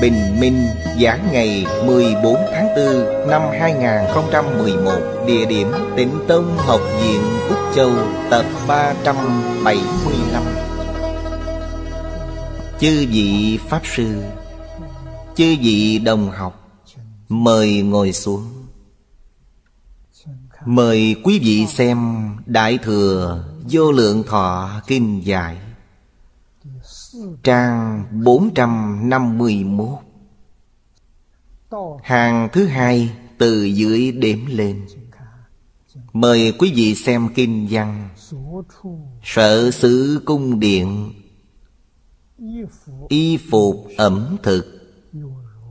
Bình Minh Giảng ngày 14 tháng 4 năm 2011 Địa điểm Tịnh Tông Học viện Úc Châu, Tập 375 Chư vị Pháp Sư, Chư vị đồng học, Mời ngồi xuống. Mời quý vị xem Đại Thừa Vô Lượng Thọ Kinh Giải. Trang 451 Hàng thứ hai từ dưới đếm lên. Mời quý vị xem kinh văn. Sở xứ cung điện. Y phục ẩm thực.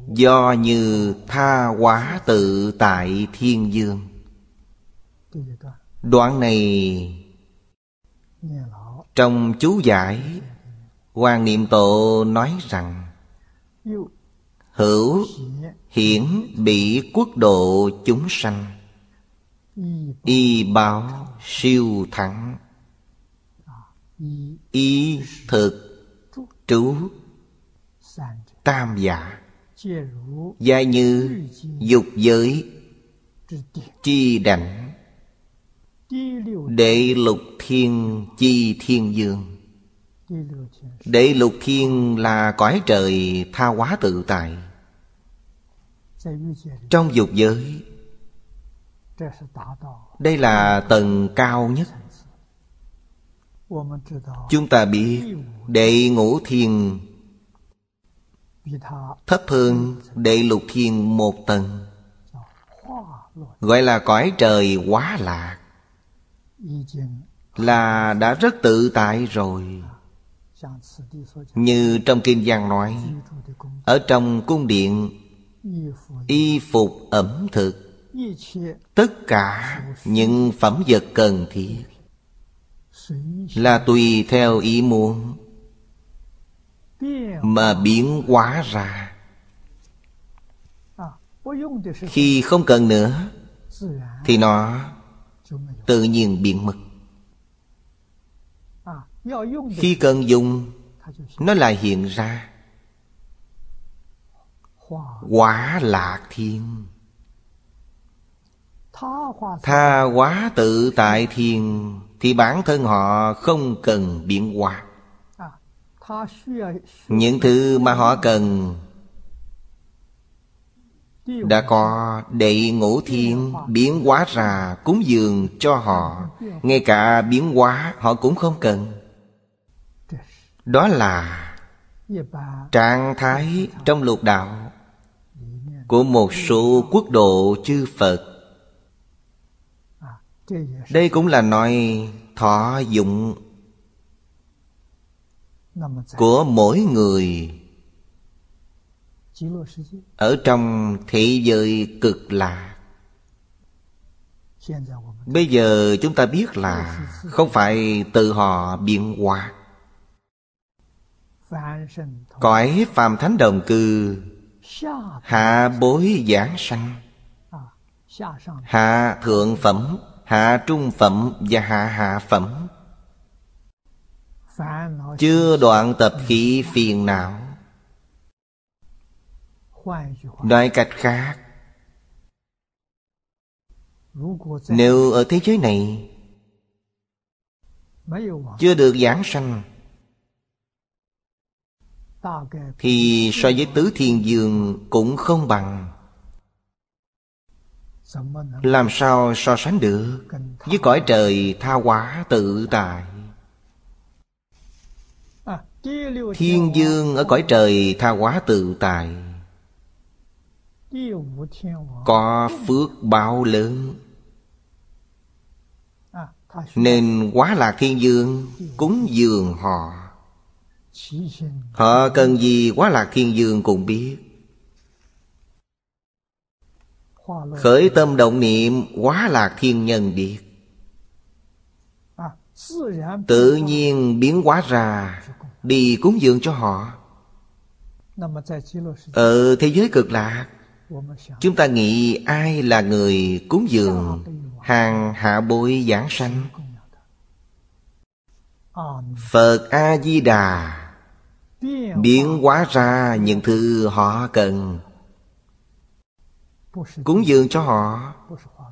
Do như tha quá tự tại thiên dương. Đoạn này Trong chú giải Hoàng Niệm Tổ nói rằng Hữu hiển bị quốc độ chúng sanh Y báo siêu thắng Y thực trú Tam giả Gia như dục giới Chi đảnh Đệ lục thiên chi thiên dương Đệ lục thiên là cõi trời tha hóa tự tại. Trong dục giới, Đây là tầng cao nhất. Chúng ta biết Đệ ngũ thiên Thấp hơn đệ lục thiên một tầng, Gọi là cõi trời quá lạc, Là đã rất tự tại rồi. Như trong Kinh Giang nói, Ở trong cung điện, Y phục ẩm thực, Tất cả những phẩm vật cần thiết Là tùy theo ý muốn Mà biến hóa ra. Khi không cần nữa, Thì nó tự nhiên biến mất. Khi cần dùng Nó lại hiện ra. Quả lạc thiên. Tha quá tự tại thiên, Thì bản thân họ không cần biến hóa Những thứ mà họ cần Đã có đệ ngũ thiên, biến hóa ra cúng dường cho họ. Ngay cả biến hóa họ cũng không cần. Đó là Trạng thái trong lục đạo Của một số quốc độ chư Phật. Đây cũng là nói thọ dụng của mỗi người ở trong thế giới cực lạ bây giờ chúng ta biết là không phải tự họ biến hóa cõi phàm thánh đồng cư, hạ bối giảng sanh. Hạ thượng phẩm, Hạ trung phẩm và hạ hạ phẩm. Chưa đoạn tập khí phiền não. Nói cách khác, Nếu ở thế giới này Chưa được giảng sanh thì so với tứ thiên dương cũng không bằng. Làm sao so sánh được Với cõi trời tha hóa tự tại? Thiên dương ở cõi trời tha hóa tự tại. Có phước báo lớn. Nên quá là thiên dương Cúng dường họ. Họ cần gì quá lạc thiên dương cũng biết. Khởi tâm động niệm quá lạc thiên nhân biết. Tự nhiên biến hóa ra Đi cúng dường cho họ. Ở thế giới cực lạc Chúng ta nghĩ ai là người cúng dường Hàng hạ bối giảng sanh? Phật A-di-đà biến hóa ra những thứ họ cần. Cúng dường cho họ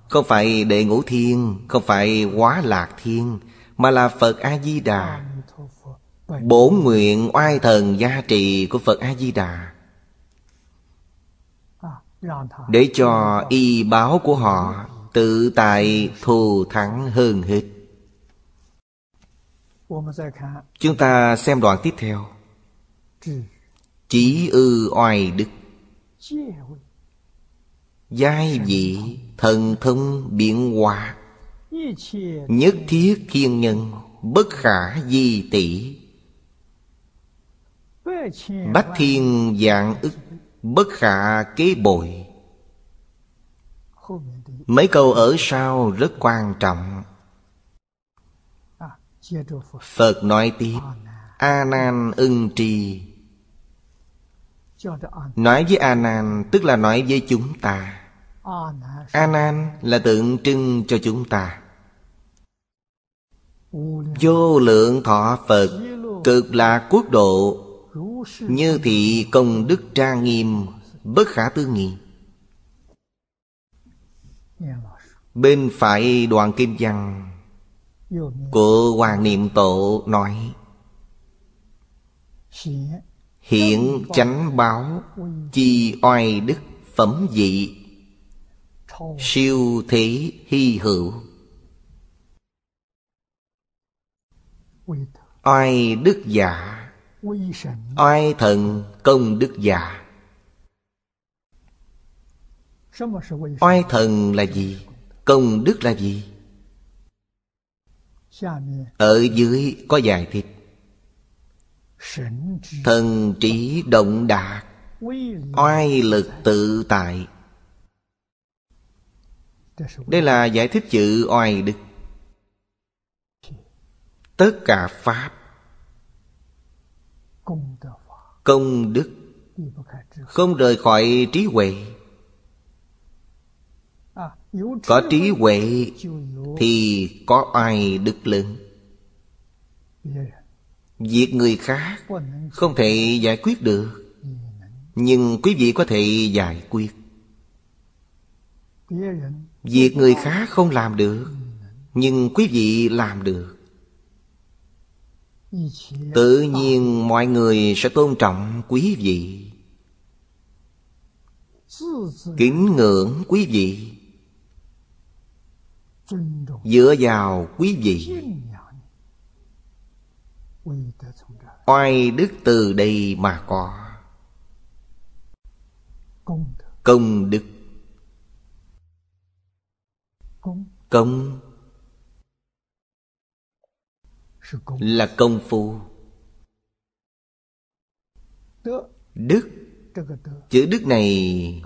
không phải đệ ngũ thiên không phải hóa lạc thiên mà là phật a di đà bổ nguyện oai thần gia trì của phật a di đà để cho y báo của họ tự tại thù thắng hơn hết chúng ta xem đoạn tiếp theo. Chỉ ư oai đức. Giai vị thần thông biện hòa. Nhất thiết thiên nhân, Bất khả di tỷ. Bách thiên dạng ức, Bất khả kế bội Mấy câu ở sau rất quan trọng. Phật nói tiếp, A nan ưng trì Nói với A Nan tức là nói với chúng ta. A Nan là tượng trưng cho chúng ta. Vô lượng thọ Phật cực là quốc độ như thị công đức trang nghiêm, bất khả tư nghị. Bên phải đoàn kim văn của Hoàng Niệm Tổ nói Hiện chánh báo, Chi oai đức phẩm dị Siêu thế hy hữu. Oai đức giả. Oai thần công đức giả. Oai thần là gì? Công đức là gì? Ở dưới có giải thịt. Thần trí động đạt, Oai lực tự tại. Đây là giải thích chữ oai đức. Tất cả Pháp, Công đức, Không rời khỏi trí huệ. Có trí huệ Thì có oai đức lớn. Việc người khác không thể giải quyết được, Nhưng quý vị có thể giải quyết. Việc người khác không làm được, Nhưng quý vị làm được. Tự nhiên mọi người sẽ tôn trọng quý vị, Kính ngưỡng quý vị, Dựa vào quý vị oai đức từ đây mà có. Công đức. Công là công phu. Đức. Chữ đức này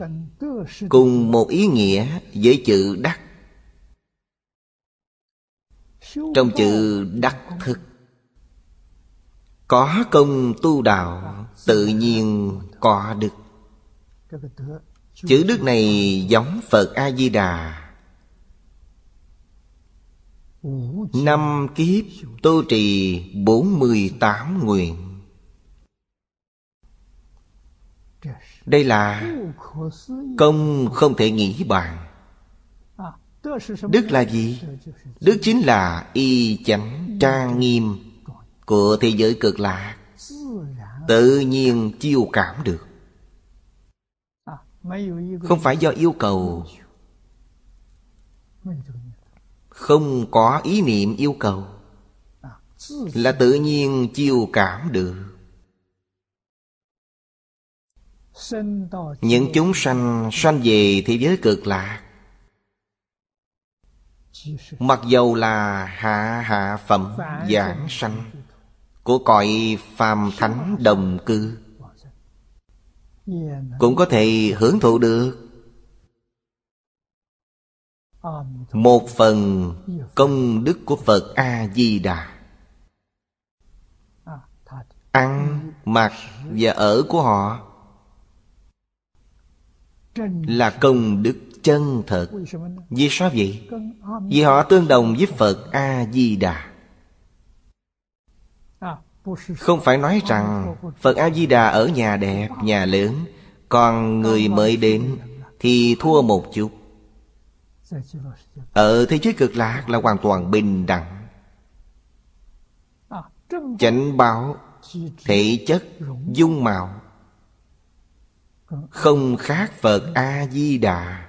cùng một ý nghĩa với chữ đắc. Trong chữ đắc thực có công tu đạo, Tự nhiên có đức. Chữ đức này giống Phật A-di-đà. Năm kiếp tu trì 48 nguyện. Đây là công không thể nghĩ bàn. Đức là gì? Đức chính là y chánh trang nghiêm của thế giới cực lạc, tự nhiên chiêu cảm được. Không phải do yêu cầu. Không có ý niệm yêu cầu. Là tự nhiên chiêu cảm được. Những chúng sanh sanh về thế giới cực lạc, mặc dầu là hạ hạ phẩm giảng sanh của cõi phàm thánh đồng cư. Cũng có thể hưởng thụ được. Một phần công đức của phật a di đà ăn, mặc và ở của họ là công đức chân thật. Vì sao vậy? Vì họ tương đồng với phật a di đà không phải nói rằng Phật A-di-đà ở nhà đẹp, nhà lớn Còn người mới đến thì thua một chút. Ở thế giới cực lạc là hoàn toàn bình đẳng. Chánh báo Thể chất Dung mạo Không khác Phật A-di-đà.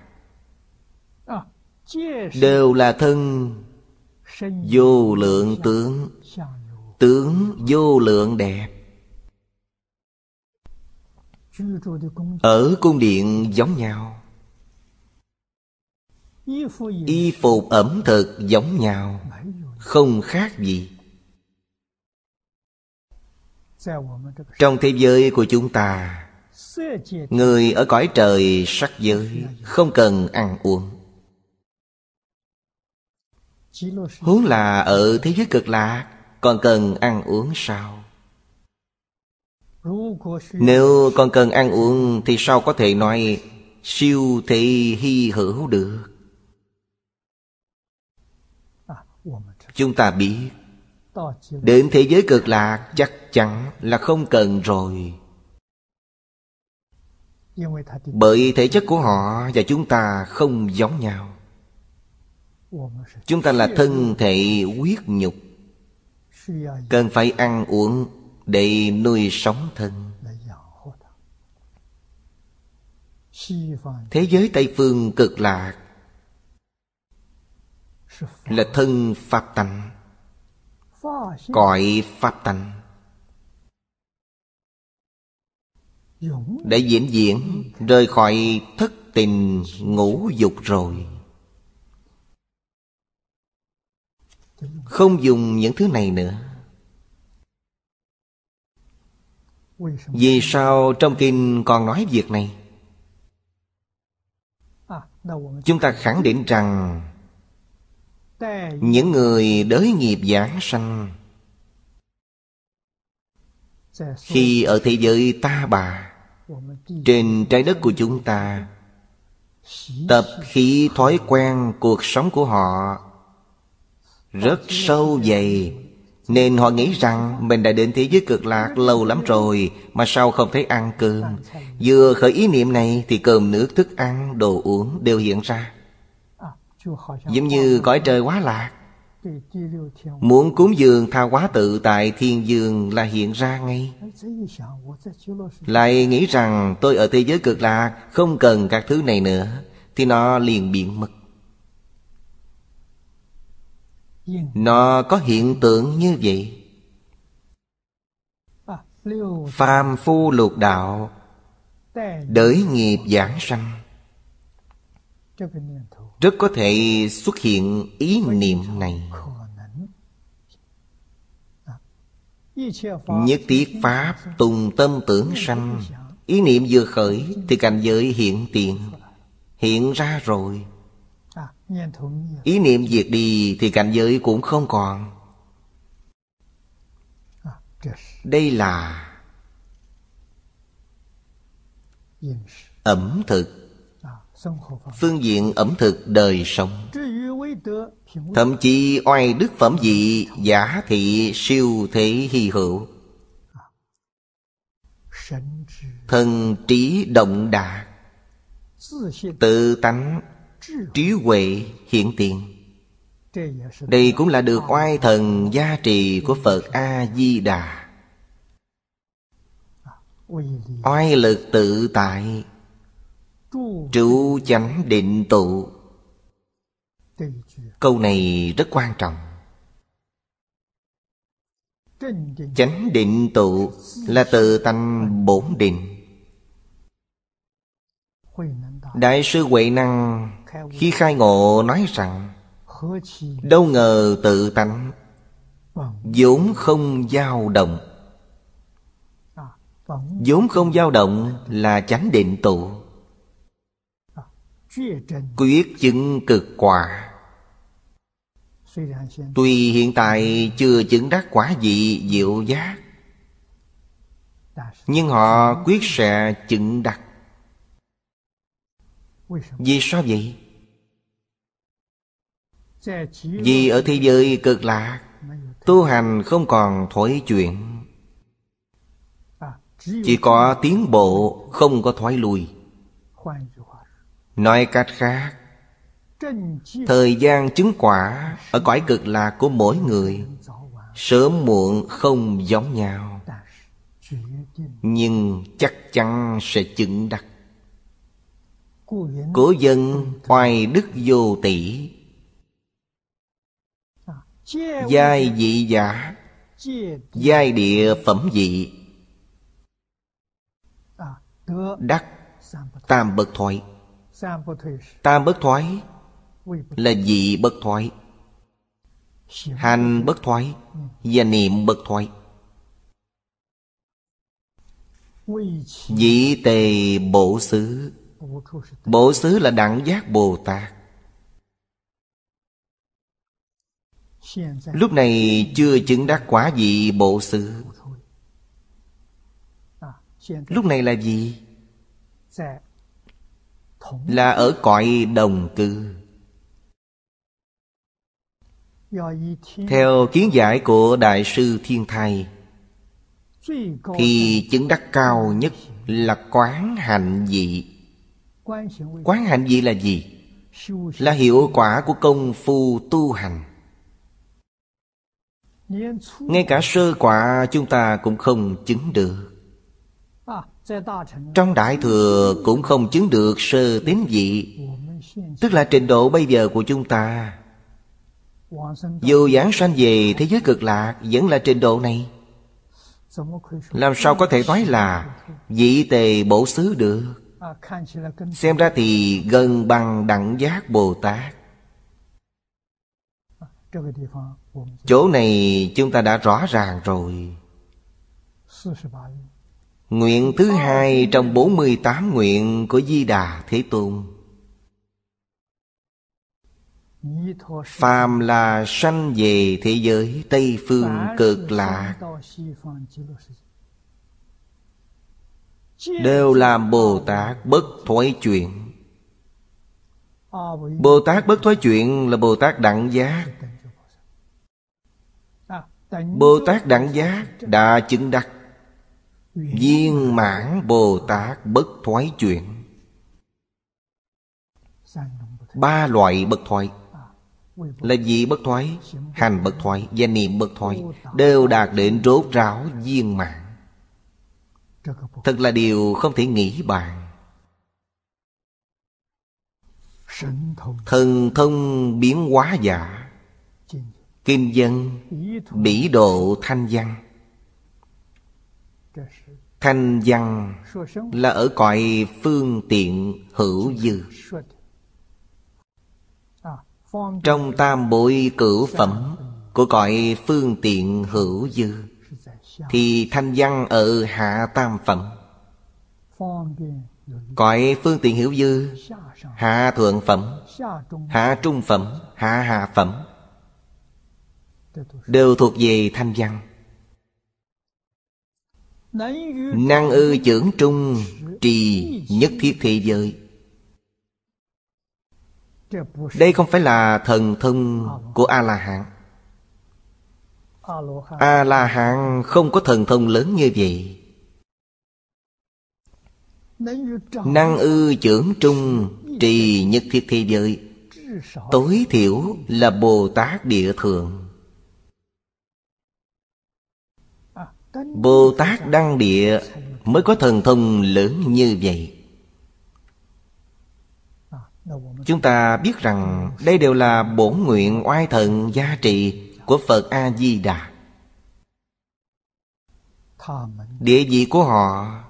Đều là thân Vô lượng tướng tướng vô lượng đẹp. Ở cung điện giống nhau. Y phục ẩm thực giống nhau, không khác gì. Trong thế giới của chúng ta, người ở cõi trời sắc giới không cần ăn uống. Huống là ở thế giới cực lạc còn cần ăn uống sao? Nếu còn cần ăn uống thì sao có thể nói siêu thị hy hữu được? Chúng ta biết đến thế giới cực lạc chắc chắn là không cần rồi. Bởi thể chất của họ và chúng ta không giống nhau. Chúng ta là thân thể huyết nhục cần phải ăn uống để nuôi sống thân. Thế giới tây phương cực lạc, là thân pháp tánh, cõi pháp tánh để diễn diễn rời khỏi thất tình ngũ dục rồi. Không dùng những thứ này nữa. Vì sao trong kinh còn nói việc này? Chúng ta khẳng định rằng Những người đới nghiệp giảng sanh, Khi ở thế giới ta bà, Trên trái đất của chúng ta, Tập khí thói quen cuộc sống của họ rất sâu dày. Nên họ nghĩ rằng mình đã đến thế giới cực lạc lâu lắm rồi Mà sao không thấy ăn cơm. Vừa khởi ý niệm này thì cơm nước, thức ăn, đồ uống đều hiện ra. Giống như cõi trời quá lạc. Muốn cúng dường tha quá tự tại thiên dương là hiện ra ngay. Lại nghĩ rằng tôi ở thế giới cực lạc không cần các thứ này nữa, Thì nó liền biến mất. Nó có hiện tượng như vậy. Phàm phu lục đạo, Đới nghiệp giảng sanh, Rất có thể xuất hiện ý niệm này. Nhất thiết Pháp tùng tâm tưởng sanh, Ý niệm vừa khởi Thì cảnh giới hiện tiền, Hiện ra rồi. Ý niệm diệt đi thì cảnh giới cũng không còn. Đây là Ẩm thực. Phương diện ẩm thực đời sống. Thậm chí oai đức phẩm dị Giả thị siêu thế hy hữu. Thần trí động đạt Tự tánh trí huệ hiện tiền. Đây cũng là được oai thần gia trì của phật a di đà oai lực tự tại, trụ chánh định tụ. Câu này rất quan trọng. Chánh định tụ là từ tánh bổn định. Đại sư huệ năng khi khai ngộ nói rằng Đâu ngờ tự tánh vốn không dao động. Vốn không dao động là chánh định tụ. Quyết chứng cực quả. Tuy hiện tại chưa chứng đắc quả gì diệu giác nhưng họ quyết sẽ chứng đắc. Vì sao vậy? Vì ở thế giới cực lạ Tu hành không còn thối chuyển Chỉ có tiến bộ, không có thoái lui. Nói cách khác, Thời gian chứng quả Ở cõi cực lạc của mỗi người Sớm muộn không giống nhau. Nhưng chắc chắn sẽ chứng đắc. Cổ dân hoài đức vô tỷ giai dị giả. Giai địa phẩm dị đắc. Tam bất thoái. Tam bất thoái là dị bất thoái. Hành bất thoái và niệm bất thoái. Dị tề bổ xứ. Bổ xứ là đẳng giác bồ tát. Lúc này chưa chứng đắc quả vị bộ sự Lúc này là gì? Là ở cõi đồng cư Theo kiến giải của Đại sư Thiên thầy, Thì chứng đắc cao nhất là quán hạnh vị. Quán hạnh vị là gì? Là hiệu quả của công phu tu hành ngay cả sơ quả chúng ta cũng không chứng được. Trong đại thừa cũng không chứng được sơ tín dị, tức là trình độ bây giờ của chúng ta. Dù giảng sanh về thế giới cực lạc, vẫn là trình độ này. Làm sao có thể nói là dị tề bổ xứ được? Xem ra thì gần bằng đẳng giác bồ tát chỗ này chúng ta đã rõ ràng rồi. Nguyện thứ hai trong 48 nguyện của di đà thế tôn. Phàm là sanh về thế giới tây phương cực lạc đều làm bồ tát bất thối chuyện. Bồ tát bất thối chuyện là bồ tát đẳng giác. Bồ Tát đẳng giác đã chứng đắc. Viên mãn Bồ Tát bất thoái chuyển. Ba loại bất thoái. Là gì bất thoái? Hành bất thoái, gia niệm bất thoái Đều đạt đến rốt ráo viên mãn. Thật là điều không thể nghĩ bàn. Thần thông biến hóa giả. Kim dân, Bỉ độ thanh văn. Thanh văn là ở cõi phương tiện hữu dư. Trong tam bội cửu phẩm Của cõi phương tiện hữu dư, Thì thanh văn ở hạ tam phẩm. Cõi phương tiện hữu dư, Hạ thượng phẩm, Hạ trung phẩm, Hạ hạ phẩm đều thuộc về thanh văn. Năng ư trưởng trung, trì nhất thiết thế giới. Đây không phải là thần thông của a la hán a la hán không có thần thông lớn như vậy. Năng ư trưởng trung, trì nhất thiết thế giới. Tối thiểu là bồ tát địa thường. Bồ tát đăng địa mới có thần thông lớn như vậy. Chúng ta biết rằng đây đều là bổn nguyện oai thần gia trị của Phật A-di-đà. Địa vị của họ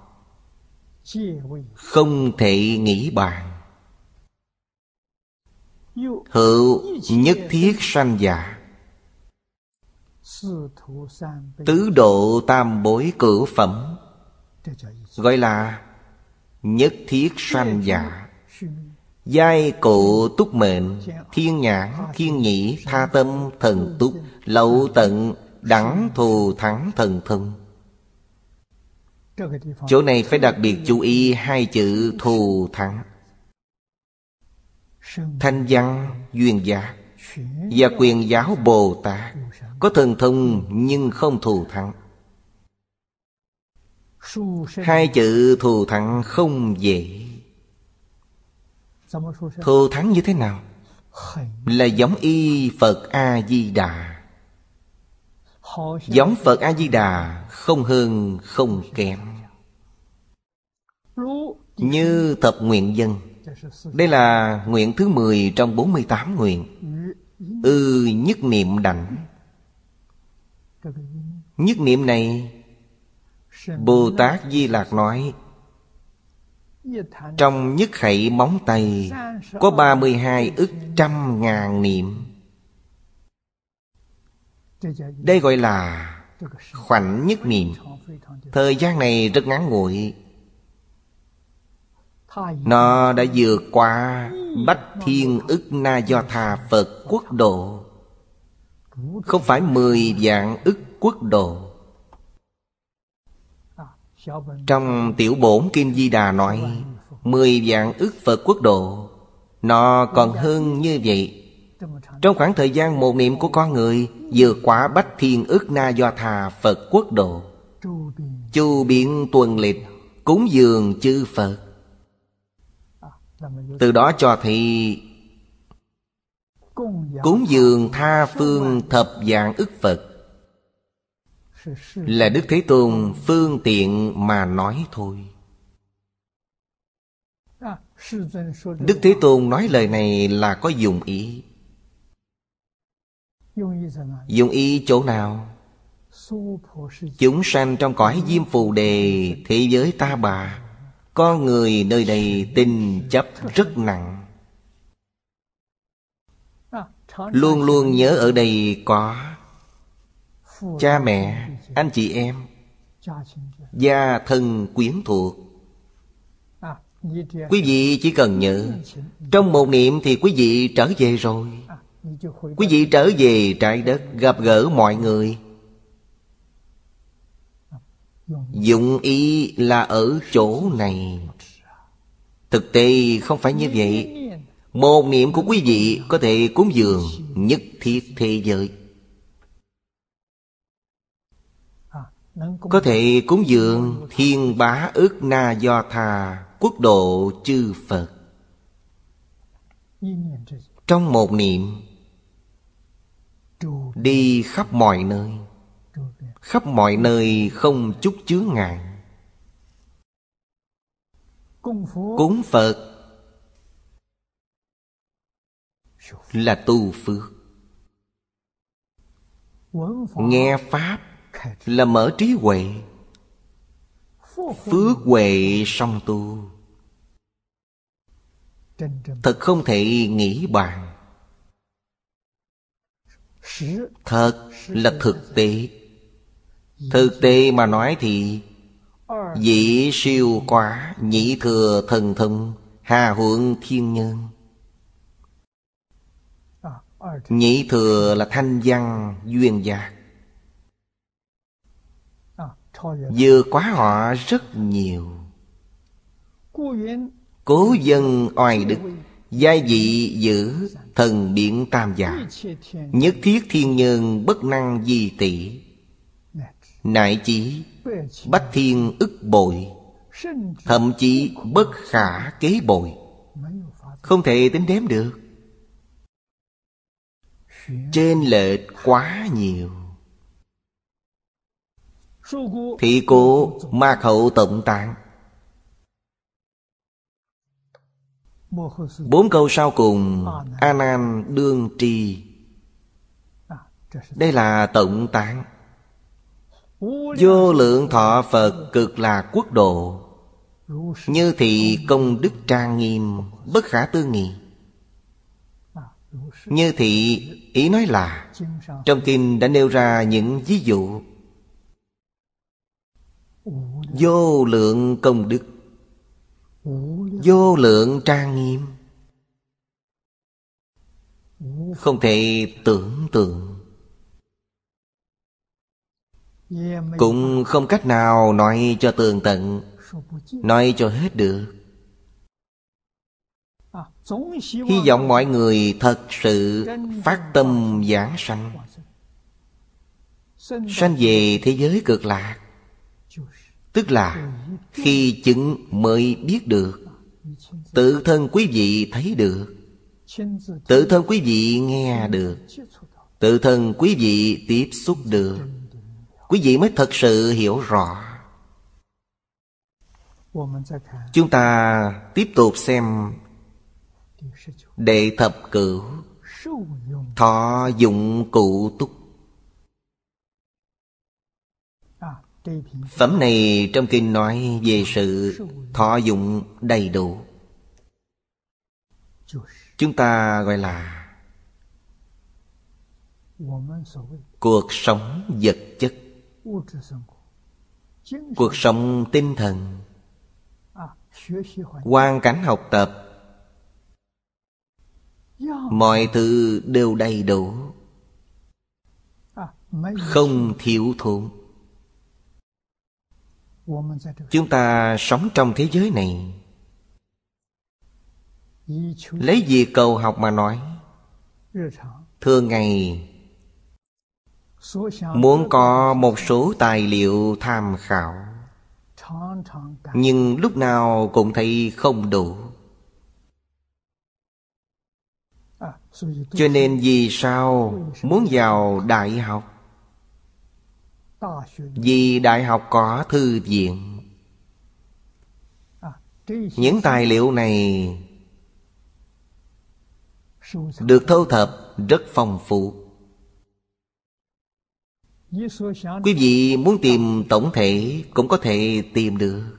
không thể nghĩ bàn. Hữu nhất thiết sanh giả Tứ độ tam bối cửu phẩm. Gọi là nhất thiết sanh giả. Giai cụ túc mệnh Thiên nhãn, thiên nhĩ, tha tâm, thần túc Lậu tận, đẳng thù thắng thần thông. Chỗ này phải đặc biệt chú ý hai chữ thù thắng. Thanh văn duyên giác Và quyền giáo Bồ Tát. Có thần thông nhưng không thù thắng. Hai chữ thù thắng không dễ. Thù thắng như thế nào? Là giống y Phật A-di-đà. Giống Phật A-di-đà không hơn không kém. Như thập nguyện dân. Đây là nguyện thứ 10 trong 48 nguyện. Ư ừ, nhất niệm đảnh. Nhất niệm này Bồ Tát Di Lạc nói, Trong nhất khẩy móng tay Có 32 ức trăm ngàn niệm. Đây gọi là khoảnh nhất niệm. Thời gian này rất ngắn ngủi. Nó đã vượt qua Bách thiên ức na do thà Phật quốc độ. Không phải mười vạn ức quốc độ Trong tiểu bổn Kim Di Đà nói, Mười vạn ức Phật quốc độ Nó còn hơn như vậy. Trong khoảng thời gian một niệm của con người vượt qua bách thiên ức na do thà Phật quốc độ Chu biện tuần lịch, Cúng dường chư Phật. Từ đó cho thì Cúng dường tha phương thập dạng ức Phật. Là Đức Thế Tôn phương tiện mà nói thôi. Đức Thế Tôn nói lời này là có dùng ý. Dùng ý chỗ nào? Chúng sanh trong cõi diêm phù đề, Thế giới ta bà, Con người nơi đây tin chấp rất nặng. Luôn luôn nhớ ở đây có Cha mẹ, anh chị em Gia thân quyến thuộc. Quý vị chỉ cần nhớ Trong một niệm thì quý vị trở về rồi. Quý vị trở về trái đất Gặp gỡ mọi người. Dụng ý là ở chỗ này. Thực tế không phải như vậy. Một niệm của quý vị có thể cúng dường nhất thiết thế giới. Có thể cúng dường thiên bá ước na do thà quốc độ chư Phật. Trong một niệm, Đi khắp mọi nơi. Khắp mọi nơi không chút chướng ngại. Cúng Phật Là tu phước. Nghe Pháp Là mở trí huệ, Phước huệ song tu. Thật không thể nghĩ bàn. Thật là thực tế. Thực tế mà nói thì, Dĩ siêu quá Nhị thừa thần thông, Hà huận thiên nhân. Nhị thừa là thanh văn duyên gia. Vừa quá họ rất nhiều. Cố dân oai đức, gia dị giữ thần điện tam giả Nhất thiết thiên nhân bất năng di tỷ Nại chỉ, bách thiên ức bội. Thậm chí bất khả kế bội. Không thể tính đếm được trên lệch quá nhiều. Thị cố ma khẩu tổng tạng. Bốn câu sau cùng a nan đương tri. Đây là tổng tạng. Vô lượng thọ phật cực là quốc độ. Như thị công đức trang nghiêm, bất khả tư nghị. Như thị ý nói là, trong kinh đã nêu ra những ví dụ. Vô lượng công đức. Vô lượng trang nghiêm. Không thể tưởng tượng. Cũng không cách nào nói cho tường tận, nói cho hết được. Hy vọng mọi người thật sự phát tâm giảng sanh. Sanh. Về thế giới cực lạc. Tức là khi chứng mới biết được Tự thân quý vị thấy được. Tự thân quý vị nghe được. Tự thân quý vị tiếp xúc được. Quý vị mới thật sự hiểu rõ. Chúng ta tiếp tục xem Đệ thập cửu. Thọ dụng cụ túc. Phẩm này trong kinh nói về sự thọ dụng đầy đủ. Chúng ta gọi là Cuộc sống vật chất. Cuộc sống tinh thần. Hoàn cảnh học tập mọi thứ đều đầy đủ. Không thiếu thốn. Chúng ta sống trong thế giới này. Lấy gì cầu học mà nói? Thường ngày muốn có một số tài liệu tham khảo, nhưng lúc nào cũng thấy không đủ. cho nên vì sao muốn vào đại học? Vì đại học có thư viện. Những tài liệu này được thu thập rất phong phú. Quý vị muốn tìm tổng thể cũng có thể tìm được.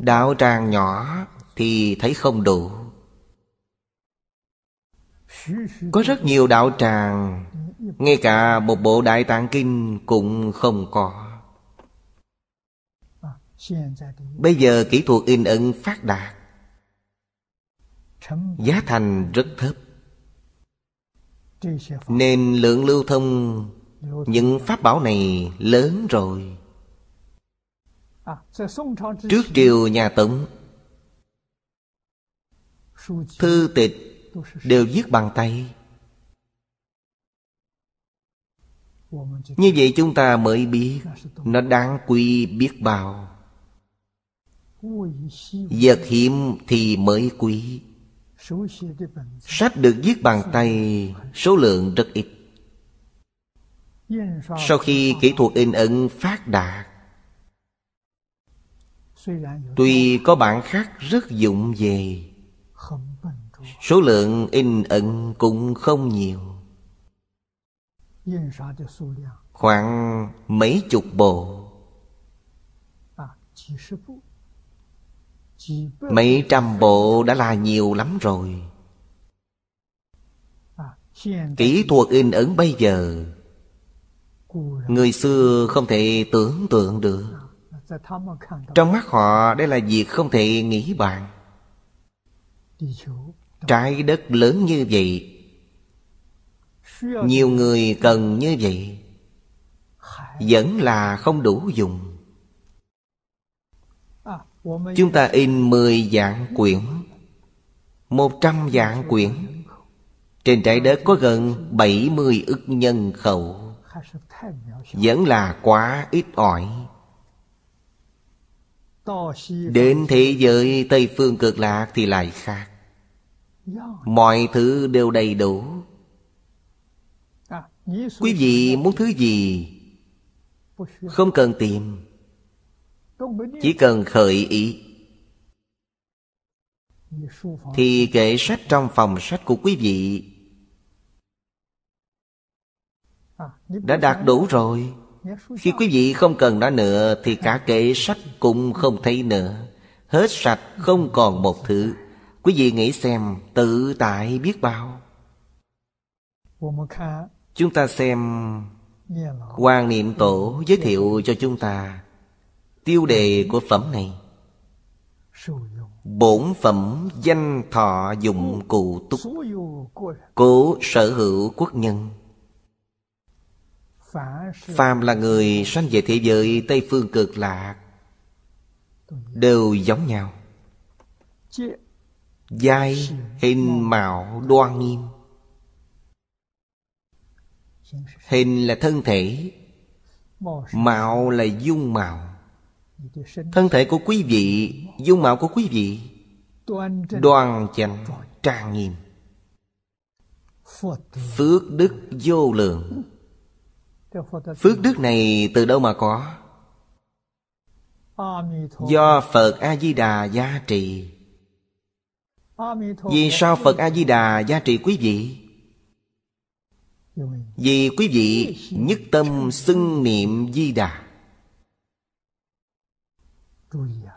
Đạo tràng nhỏ thì thấy không đủ. Có rất nhiều đạo tràng, Ngay cả một bộ Đại Tạng Kinh cũng không có. Bây giờ kỹ thuật in ấn phát đạt, Giá thành rất thấp. Nên lượng lưu thông Những pháp bảo này lớn rồi. Trước triều nhà Tống, Thư tịch đều viết bằng tay. Như vậy chúng ta mới biết nó đáng quy biết bao. Vật hiếm thì mới quý. Sách được viết bằng tay, số lượng rất ít. Sau khi kỹ thuật in ấn phát đạt, tuy có bản khác rất dụng về Số lượng in ấn cũng không nhiều. Khoảng mấy chục bộ. Mấy trăm bộ đã là nhiều lắm rồi. Kỹ thuật in ấn bây giờ, Người xưa không thể tưởng tượng được. Trong mắt họ, đây là việc không thể nghĩ bạn Trái đất lớn như vậy. Nhiều người cần như vậy. Vẫn là không đủ dùng. Chúng ta in 10 dạng quyển. 100 dạng quyển. Trên trái đất có gần 70 ức nhân khẩu. Vẫn là quá ít ỏi. Đến thế giới Tây Phương cực lạc thì lại khác mọi thứ đều đầy đủ. À, quý vị muốn thứ gì? Không cần tìm. Chỉ cần khởi ý. Thì kệ sách trong phòng sách của quý vị. Đã đạt đủ rồi. Khi quý vị không cần nó nữa thì cả kệ sách cũng không thấy nữa. Hết sạch không còn một thứ. Quý vị nghĩ xem tự tại biết bao. Chúng ta xem quan niệm tổ giới thiệu cho chúng ta Tiêu đề của phẩm này. Bổn phẩm danh thọ dụng cụ túc Cố sở hữu quốc nhân. Phàm là người sanh về thế giới Tây Phương cực lạc Đều giống nhau. Giai hình mạo đoan nghiêm. Hình là thân thể, Mạo là dung mạo. Thân thể của quý vị, Dung mạo của quý vị, Đoan chánh trang nghiêm. Phước đức vô lượng. Phước đức này từ đâu mà có? Do Phật A-di-đà gia trì. Vì sao Phật A-di-đà giá trị quý vị? Vì quý vị nhất tâm xưng niệm di đà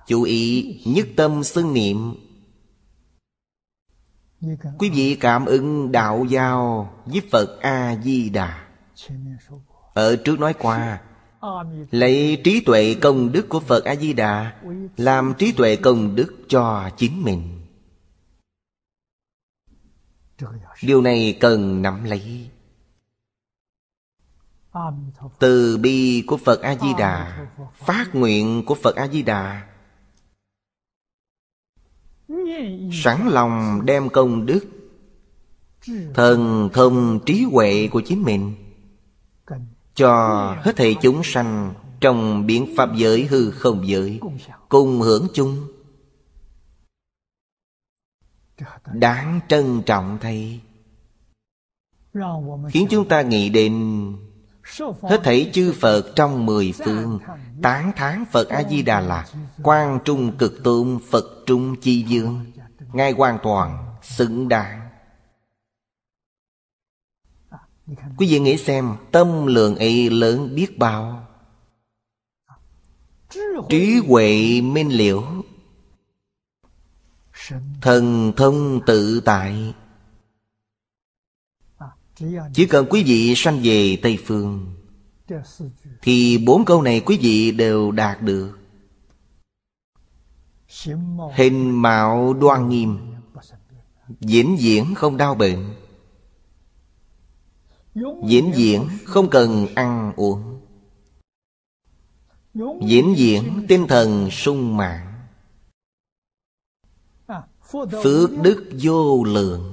Chú ý, nhất tâm xưng niệm. Quý vị cảm ứng đạo giao với Phật A-di-đà. Ở trước nói qua, Lấy trí tuệ công đức của Phật A-di-đà Làm trí tuệ công đức cho chính mình điều này cần nắm lấy. Từ bi của phật a di đà phát nguyện của phật a di đà sẵn lòng đem công đức, thần thông trí huệ của chính mình cho hết thầy chúng sanh trong biển pháp giới hư không giới, cùng hưởng chung đáng trân trọng thầy khiến chúng ta nghĩ đến hết thảy chư phật trong mười phương. Tán thán phật a di đà là quan trung cực tôn phật trung chi dương ngay hoàn toàn xứng đáng. Quý vị nghĩ xem, tâm lượng ấy lớn biết bao. Trí huệ minh liễu. Thần thông tự tại. Chỉ cần quý vị sanh về Tây Phương, Thì bốn câu này quý vị đều đạt được. Hình mạo đoan nghiêm Diễn diễn không đau bệnh. Diễn diễn không cần ăn uống. Diễn diễn tinh thần sung mãn. Phước đức vô lượng.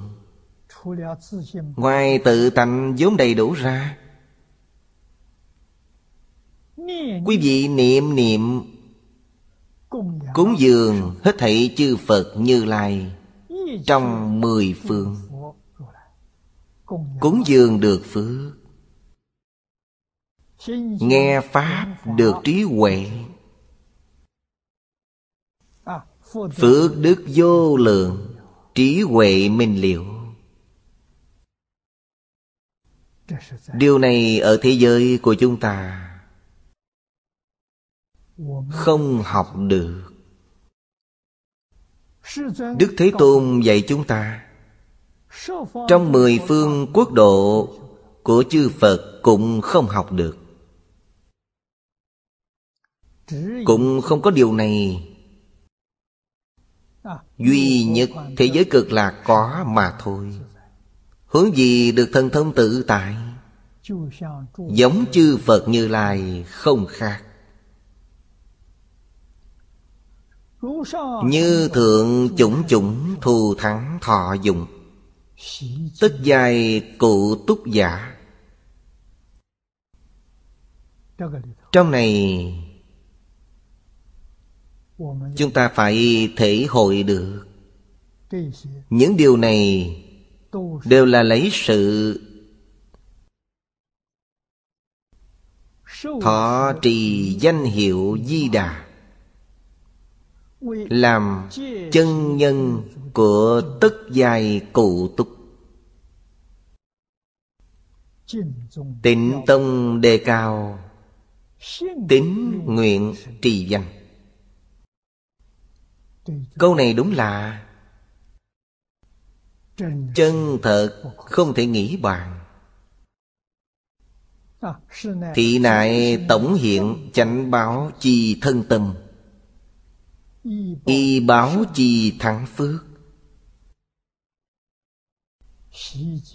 Ngoài tự tánh vốn đầy đủ ra, Quý vị niệm niệm Cúng dường hết thảy chư Phật như lai Trong mười phương. Cúng dường được phước, Nghe Pháp được trí huệ Phước đức vô lượng, Trí huệ minh liệu. Điều này ở thế giới của chúng ta Không học được. Đức Thế Tôn dạy chúng ta, Trong mười phương quốc độ Của chư Phật cũng không học được. Cũng không có điều này duy nhất thế giới cực lạc có mà thôi. Hướng gì được thần thông tự tại? Giống chư phật như lai không khác. Như thượng chủng chủng thù thắng thọ dụng tức dài cụ túc giả. Trong này chúng ta phải thể hội được. Những điều này đều là lấy sự thọ trì danh hiệu di đà, làm chân nhân của tất dài cụ túc. Tịnh tông đề cao tính nguyện trì danh câu này đúng là chân thật, không thể nghĩ bàn. Thị nại tổng hiện chánh báo chi thân tâm. Y báo chi thắng phước.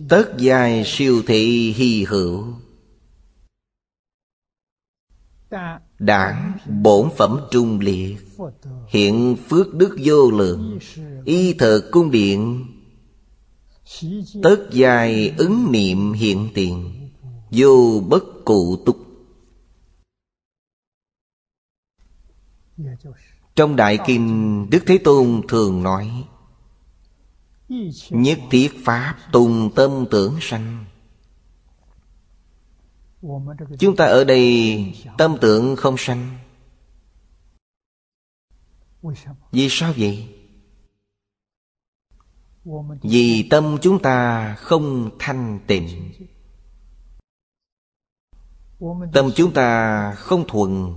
Tất dài siêu thị hy hữu. Đảng bổn phẩm trung liệt hiện phước đức vô lượng, y thờ cung điện. Tất dài ứng niệm hiện tiền, vô bất cụ túc trong đại kinh, đức thế tôn thường nói, nhất thiết pháp tùng tâm tưởng sanh. Chúng ta ở đây tâm tưởng không sanh vì sao vậy? Vì tâm chúng ta không thanh tịnh. Tâm chúng ta không thuần.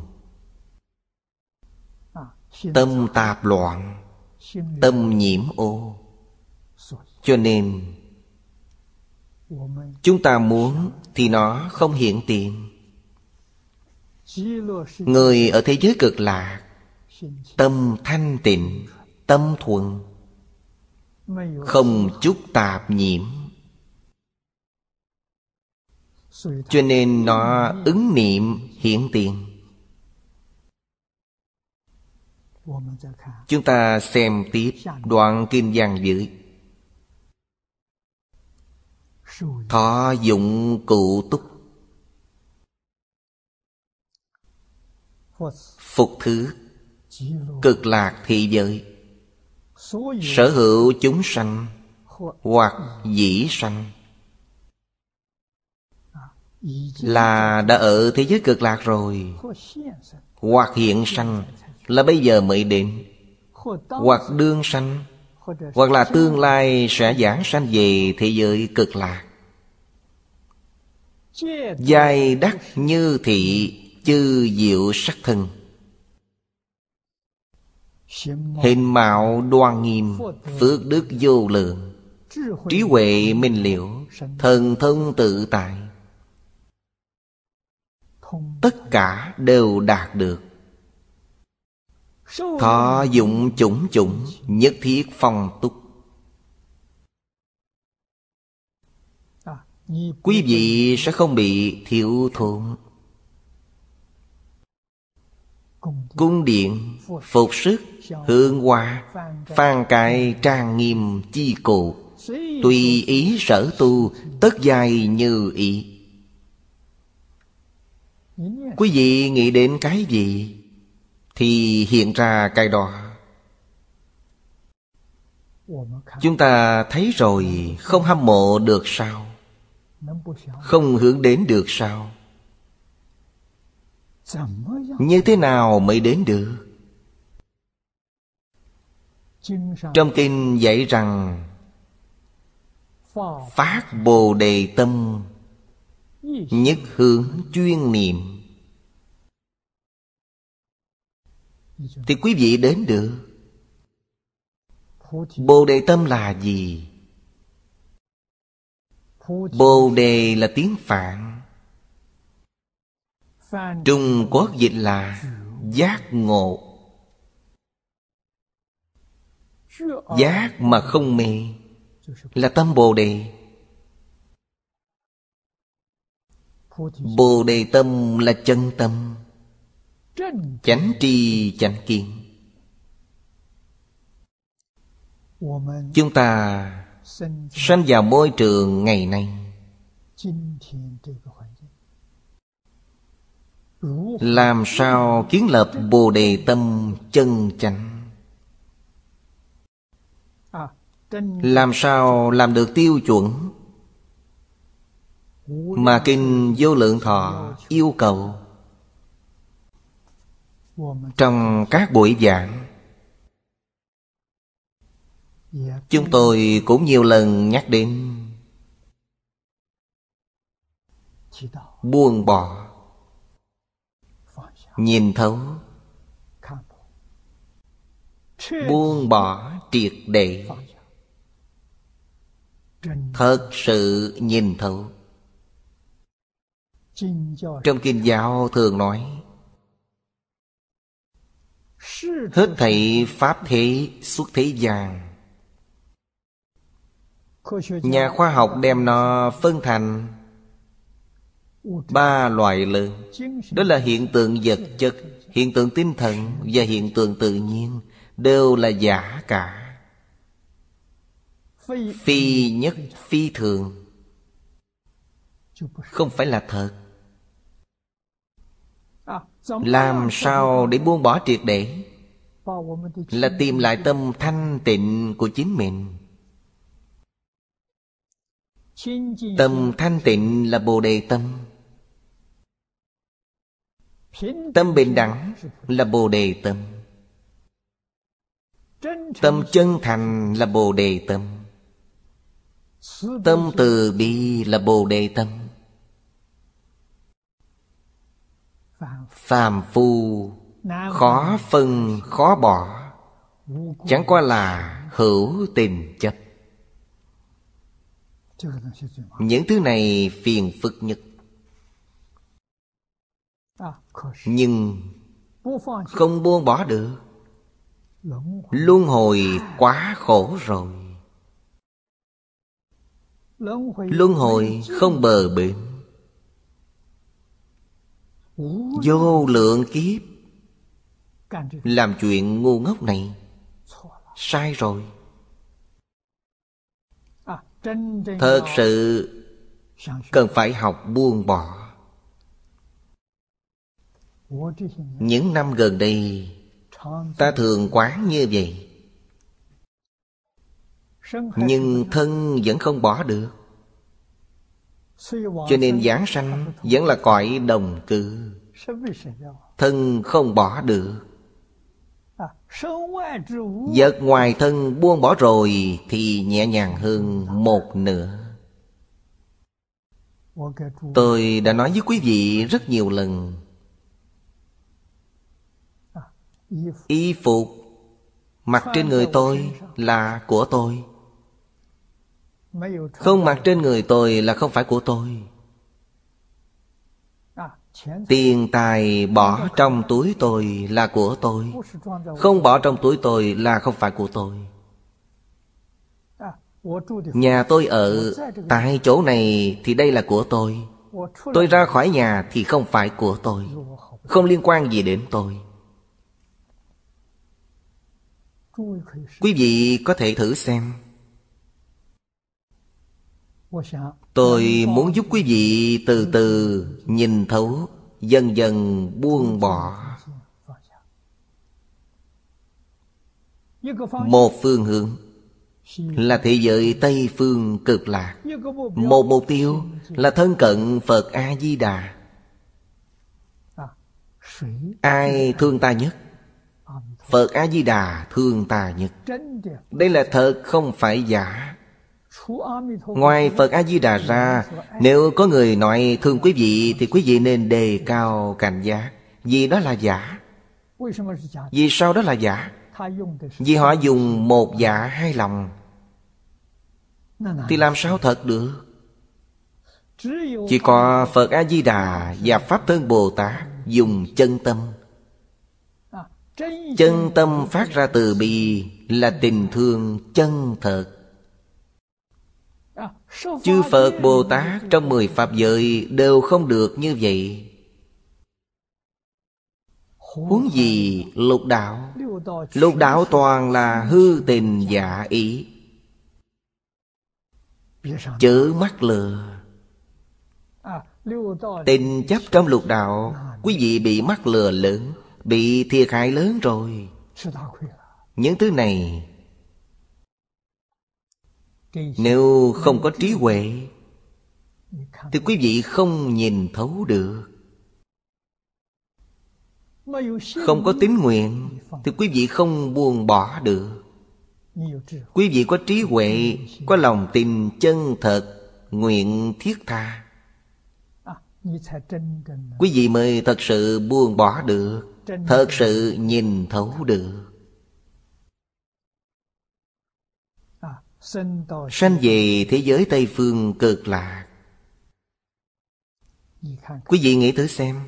Tâm tạp loạn. Tâm nhiễm ô. Cho nên Chúng ta muốn thì nó không hiện tiền. Người ở thế giới cực lạc Tâm thanh tịnh, Tâm thuận Không chút tạp nhiễm. Cho nên nó ứng niệm hiển tiền. Chúng ta xem tiếp đoạn kinh văn dưới Thọ dụng cụ túc. Phục thứ cực lạc thị giới. Sở hữu chúng sanh hoặc dĩ sanh. Là đã ở thế giới cực lạc rồi. Hoặc hiện sanh là bây giờ mới đến. Hoặc đương sanh, hoặc là tương lai sẽ giảng sanh về thế giới cực lạc. Dài đắc như thị, chư diệu sắc thân. Hình mạo đoan nghiêm, Phước đức vô lượng, Trí huệ minh liễu, Thần thông tự tại. Tất cả đều đạt được. Thọ dụng chủng chủng, Nhất thiết phong túc. Quý vị sẽ không bị thiếu thốn. Cung điện, Phục sức Hương hoa Phan cài trang nghiêm chi cụ Tùy ý sở tu, Tất dài như ý. Quý vị nghĩ đến cái gì Thì hiện ra cái đó. Chúng ta thấy rồi, Không hâm mộ được sao? Không hướng đến được sao? Như thế nào mới đến được? Trong kinh dạy rằng Phát Bồ Đề Tâm Nhất hướng chuyên niệm. Thì quý vị đến được. Bồ Đề Tâm là gì? Bồ Đề là tiếng Phạn. Trung Quốc dịch là Giác Ngộ. Giác mà không mê Là tâm Bồ Đề. Bồ Đề tâm là chân tâm, Chánh tri chánh kiến. Chúng ta Sanh vào môi trường ngày nay. Làm sao kiến lập Bồ Đề tâm chân chánh? Làm sao làm được tiêu chuẩn? Mà Kinh Vô Lượng Thọ yêu cầu Trong các buổi giảng. Chúng tôi cũng nhiều lần nhắc đến Buông bỏ, Nhìn thấu, Buông bỏ triệt để Thật sự nhìn thấu. Trong kinh giáo thường nói Hết thảy pháp thế xuất thế gian. Nhà khoa học đem nó phân thành Ba loại lớn. Đó là hiện tượng vật chất Hiện tượng tinh thần Và hiện tượng tự nhiên Đều là giả cả. Phi nhất phi thường. Không phải là thật. Làm sao để buông bỏ triệt để? Là tìm lại tâm thanh tịnh của chính mình. Tâm thanh tịnh là Bồ Đề Tâm. Tâm bình đẳng là Bồ Đề Tâm. Tâm chân thành là Bồ Đề Tâm. Tâm từ bi là bồ đề tâm. Phàm phu, Khó phân, khó bỏ, Chẳng qua là hữu tình chấp. Những thứ này phiền phức nhất. Nhưng không buông bỏ được. Luân hồi quá khổ rồi. Luân hồi không bờ bến. Vô lượng kiếp. Làm chuyện ngu ngốc này. Sai rồi. Thật sự Cần phải học buông bỏ. Những năm gần đây, Ta thường quán như vậy nhưng thân vẫn không bỏ được. Cho nên giảng sanh vẫn là cõi đồng cư. Thân không bỏ được. Vật ngoài thân buông bỏ rồi thì nhẹ nhàng hơn một nửa. Tôi đã nói với quý vị rất nhiều lần. Y phục mặc trên người tôi là của tôi. Không mặc trên người tôi là không phải của tôi. Tiền tài bỏ trong túi tôi là của tôi. Không bỏ trong túi tôi là không phải của tôi. Nhà tôi ở tại chỗ này thì đây là của tôi. Tôi ra khỏi nhà thì không phải của tôi. Không liên quan gì đến tôi. Quý vị có thể thử xem. Tôi muốn giúp quý vị từ từ nhìn thấu, Dần dần buông bỏ. Một phương hướng Là thế giới Tây Phương cực lạc. Một mục tiêu là thân cận Phật A-di-đà. Ai thương ta nhất? Phật A-di-đà thương ta nhất. Đây là thật không phải giả. Ngoài Phật A-di-đà ra, Nếu có người nói, thương quý vị Thì quý vị nên đề cao cảnh giác Vì đó là giả. Vì sao đó là giả? Vì họ dùng một giả hai lòng. Thì làm sao thật được? Chỉ có Phật A-di-đà Và Pháp Thân Bồ-Tát Dùng chân tâm. Chân tâm phát ra từ bi Là tình thương chân thật. Chư Phật Bồ Tát trong mười Pháp giới đều không được như vậy. Huống gì lục đạo? Lục đạo toàn là hư tình giả ý. Chữ mắt lừa. Tình chấp trong lục đạo, Quý vị bị mắc lừa lớn, Bị thiệt hại lớn rồi. Những thứ này nếu không có trí huệ, Thì quý vị không nhìn thấu được. Không có tín nguyện, Thì quý vị không buông bỏ được. Quý vị có trí huệ, Có lòng tin chân thật, Nguyện thiết tha. Quý vị mới thật sự buông bỏ được, Thật sự nhìn thấu được. sanh về thế giới tây phương cực lạc. Quý vị nghĩ thử xem.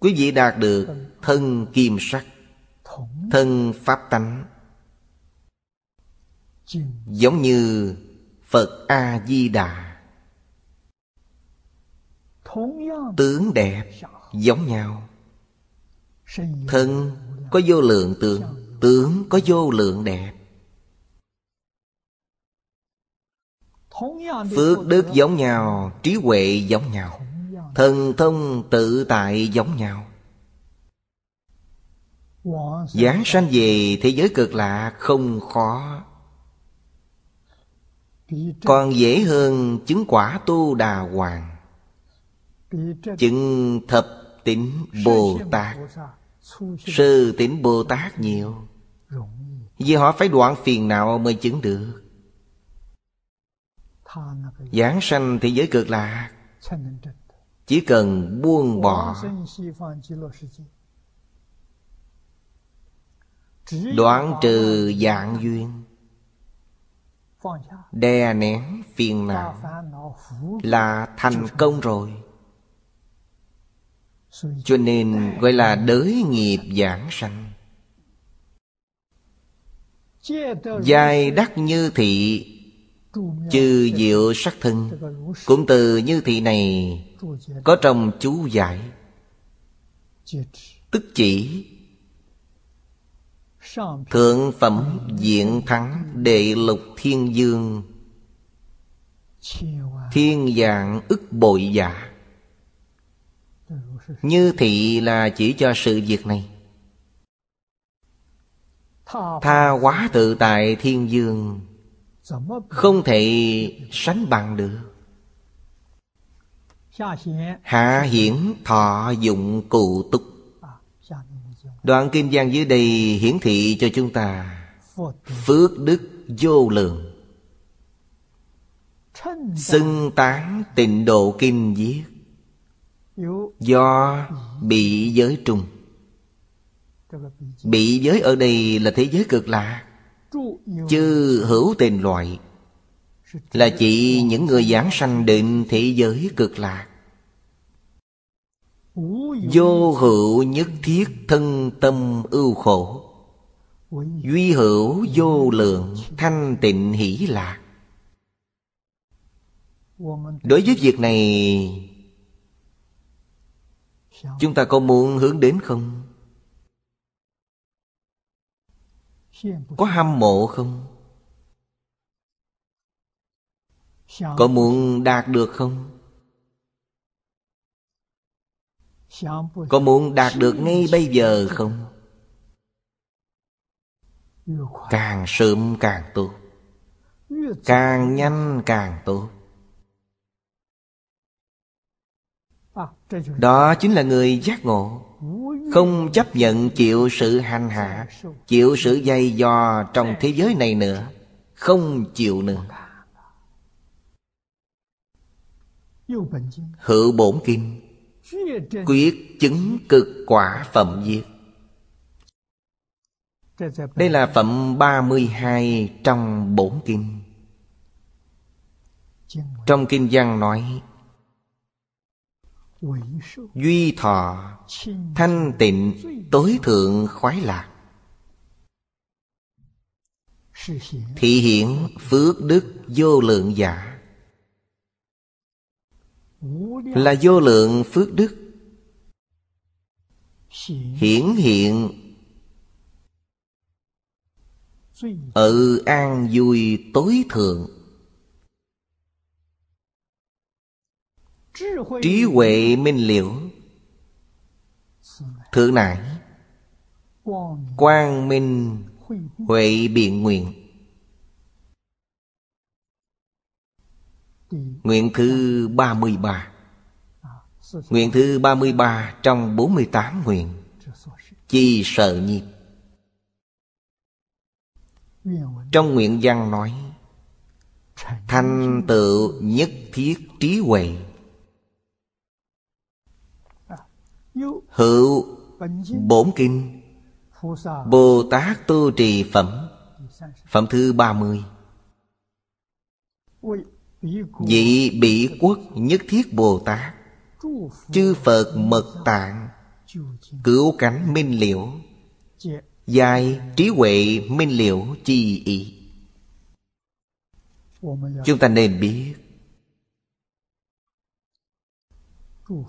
quý vị đạt được thân kim sắc thân pháp tánh. giống như phật a di đà tướng đẹp giống nhau. Thân có vô lượng tướng tướng có vô lượng đẹp. Phước đức giống nhau Trí huệ giống nhau. Thần thông tự tại giống nhau. Giáng sanh về thế giới cực lạ không khó. Còn dễ hơn chứng quả tu đà hoàng. Chứng thập tỉnh Bồ Tát. Sư tỉnh Bồ Tát nhiều. Vì họ phải đoạn phiền não mới chứng được. Giảng sanh thế giới cực lạc. Chỉ cần buông bỏ. Đoạn trừ dạng duyên. Đè nén phiền não. Là thành công rồi. Cho nên gọi là đới nghiệp giảng sanh. Giai đắc như thị Chư diệu sắc thân, Cũng từ như thị này, Có trong chú giải. Tức chỉ, Thượng phẩm diện thắng Đệ lục thiên dương. Thiên dạng ức bội giả Như thị là chỉ cho sự việc này. Tha quá tự tại thiên dương. Không thể sánh bằng được. Hạ hiển thọ dụng cụ túc. Đoạn Kim Giang dưới đây hiển thị cho chúng ta Phước đức vô lượng. Xưng tán tịnh độ kim viết Do bị giới trùng. Bị giới ở đây là thế giới cực lạc chư hữu tình loại Là chỉ những người giảng sanh định thế giới cực lạc Vô hữu nhất thiết thân tâm ưu khổ, Duy hữu vô lượng thanh tịnh hỷ lạc Đối với việc này, Chúng ta có muốn hướng đến không? có hâm mộ không? Có muốn đạt được không? Có muốn đạt được ngay bây giờ không? Càng sớm càng tốt. Càng nhanh càng tốt. Đó chính là người giác ngộ. Không chấp nhận chịu sự hành hạ, Chịu sự dây dò trong thế giới này nữa. Không chịu nữa. Hữu bổn kim, Quyết chứng cực quả phẩm diệt Đây là phẩm 32 trong bổn kinh Trong kinh văn nói duy thọ thanh tịnh tối thượng khoái lạc. Thị hiện phước đức vô lượng giả. Là vô lượng phước đức. Hiển hiện. Ở an vui tối thượng. trí huệ minh liễu. Thượng nại quang minh huệ biện nguyện. Nguyện thứ 33 à, Nguyện thứ 33 trong 48 nguyện. Chi sợ nhiệt. Trong nguyện văn nói Thanh tựu nhất thiết trí huệ. Hữu Bổn Kinh Bồ Tát Tu Trì Phẩm. Phẩm thứ 30 Vị Bỉ quốc nhất thiết Bồ Tát Chư Phật mật tạng Cứu cánh minh liễu Dài trí huệ minh liễu chi ý. Chúng ta nên biết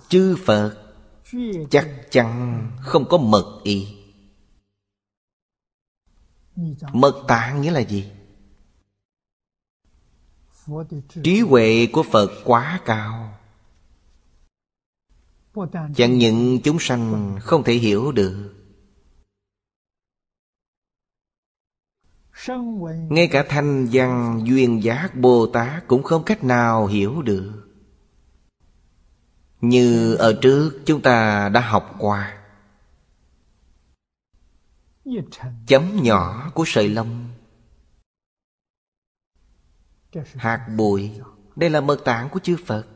Chư Phật chắc chắn không có mật ý. Mật tạng nghĩa là gì? Trí huệ của phật quá cao. Chẳng những chúng sanh không thể hiểu được. Ngay cả thanh văn duyên giác bồ tát cũng không cách nào hiểu được như ở trước chúng ta đã học qua. Chấm nhỏ của sợi lông. Hạt bụi. Đây là mật tạng của chư phật.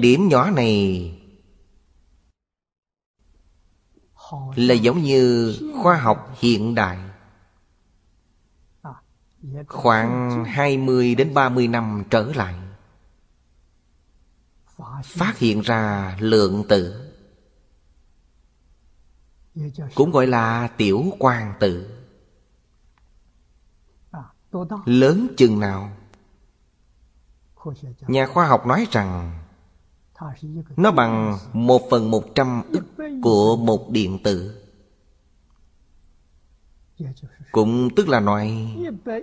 Điểm nhỏ này là giống như khoa học hiện đại. Khoảng 20 đến 30 năm trở lại phát hiện ra lượng tử. Cũng gọi là tiểu quan tử. Lớn chừng nào? Nhà khoa học nói rằng, nó bằng một phần một trăm ức của một điện tử. Cũng tức là nói,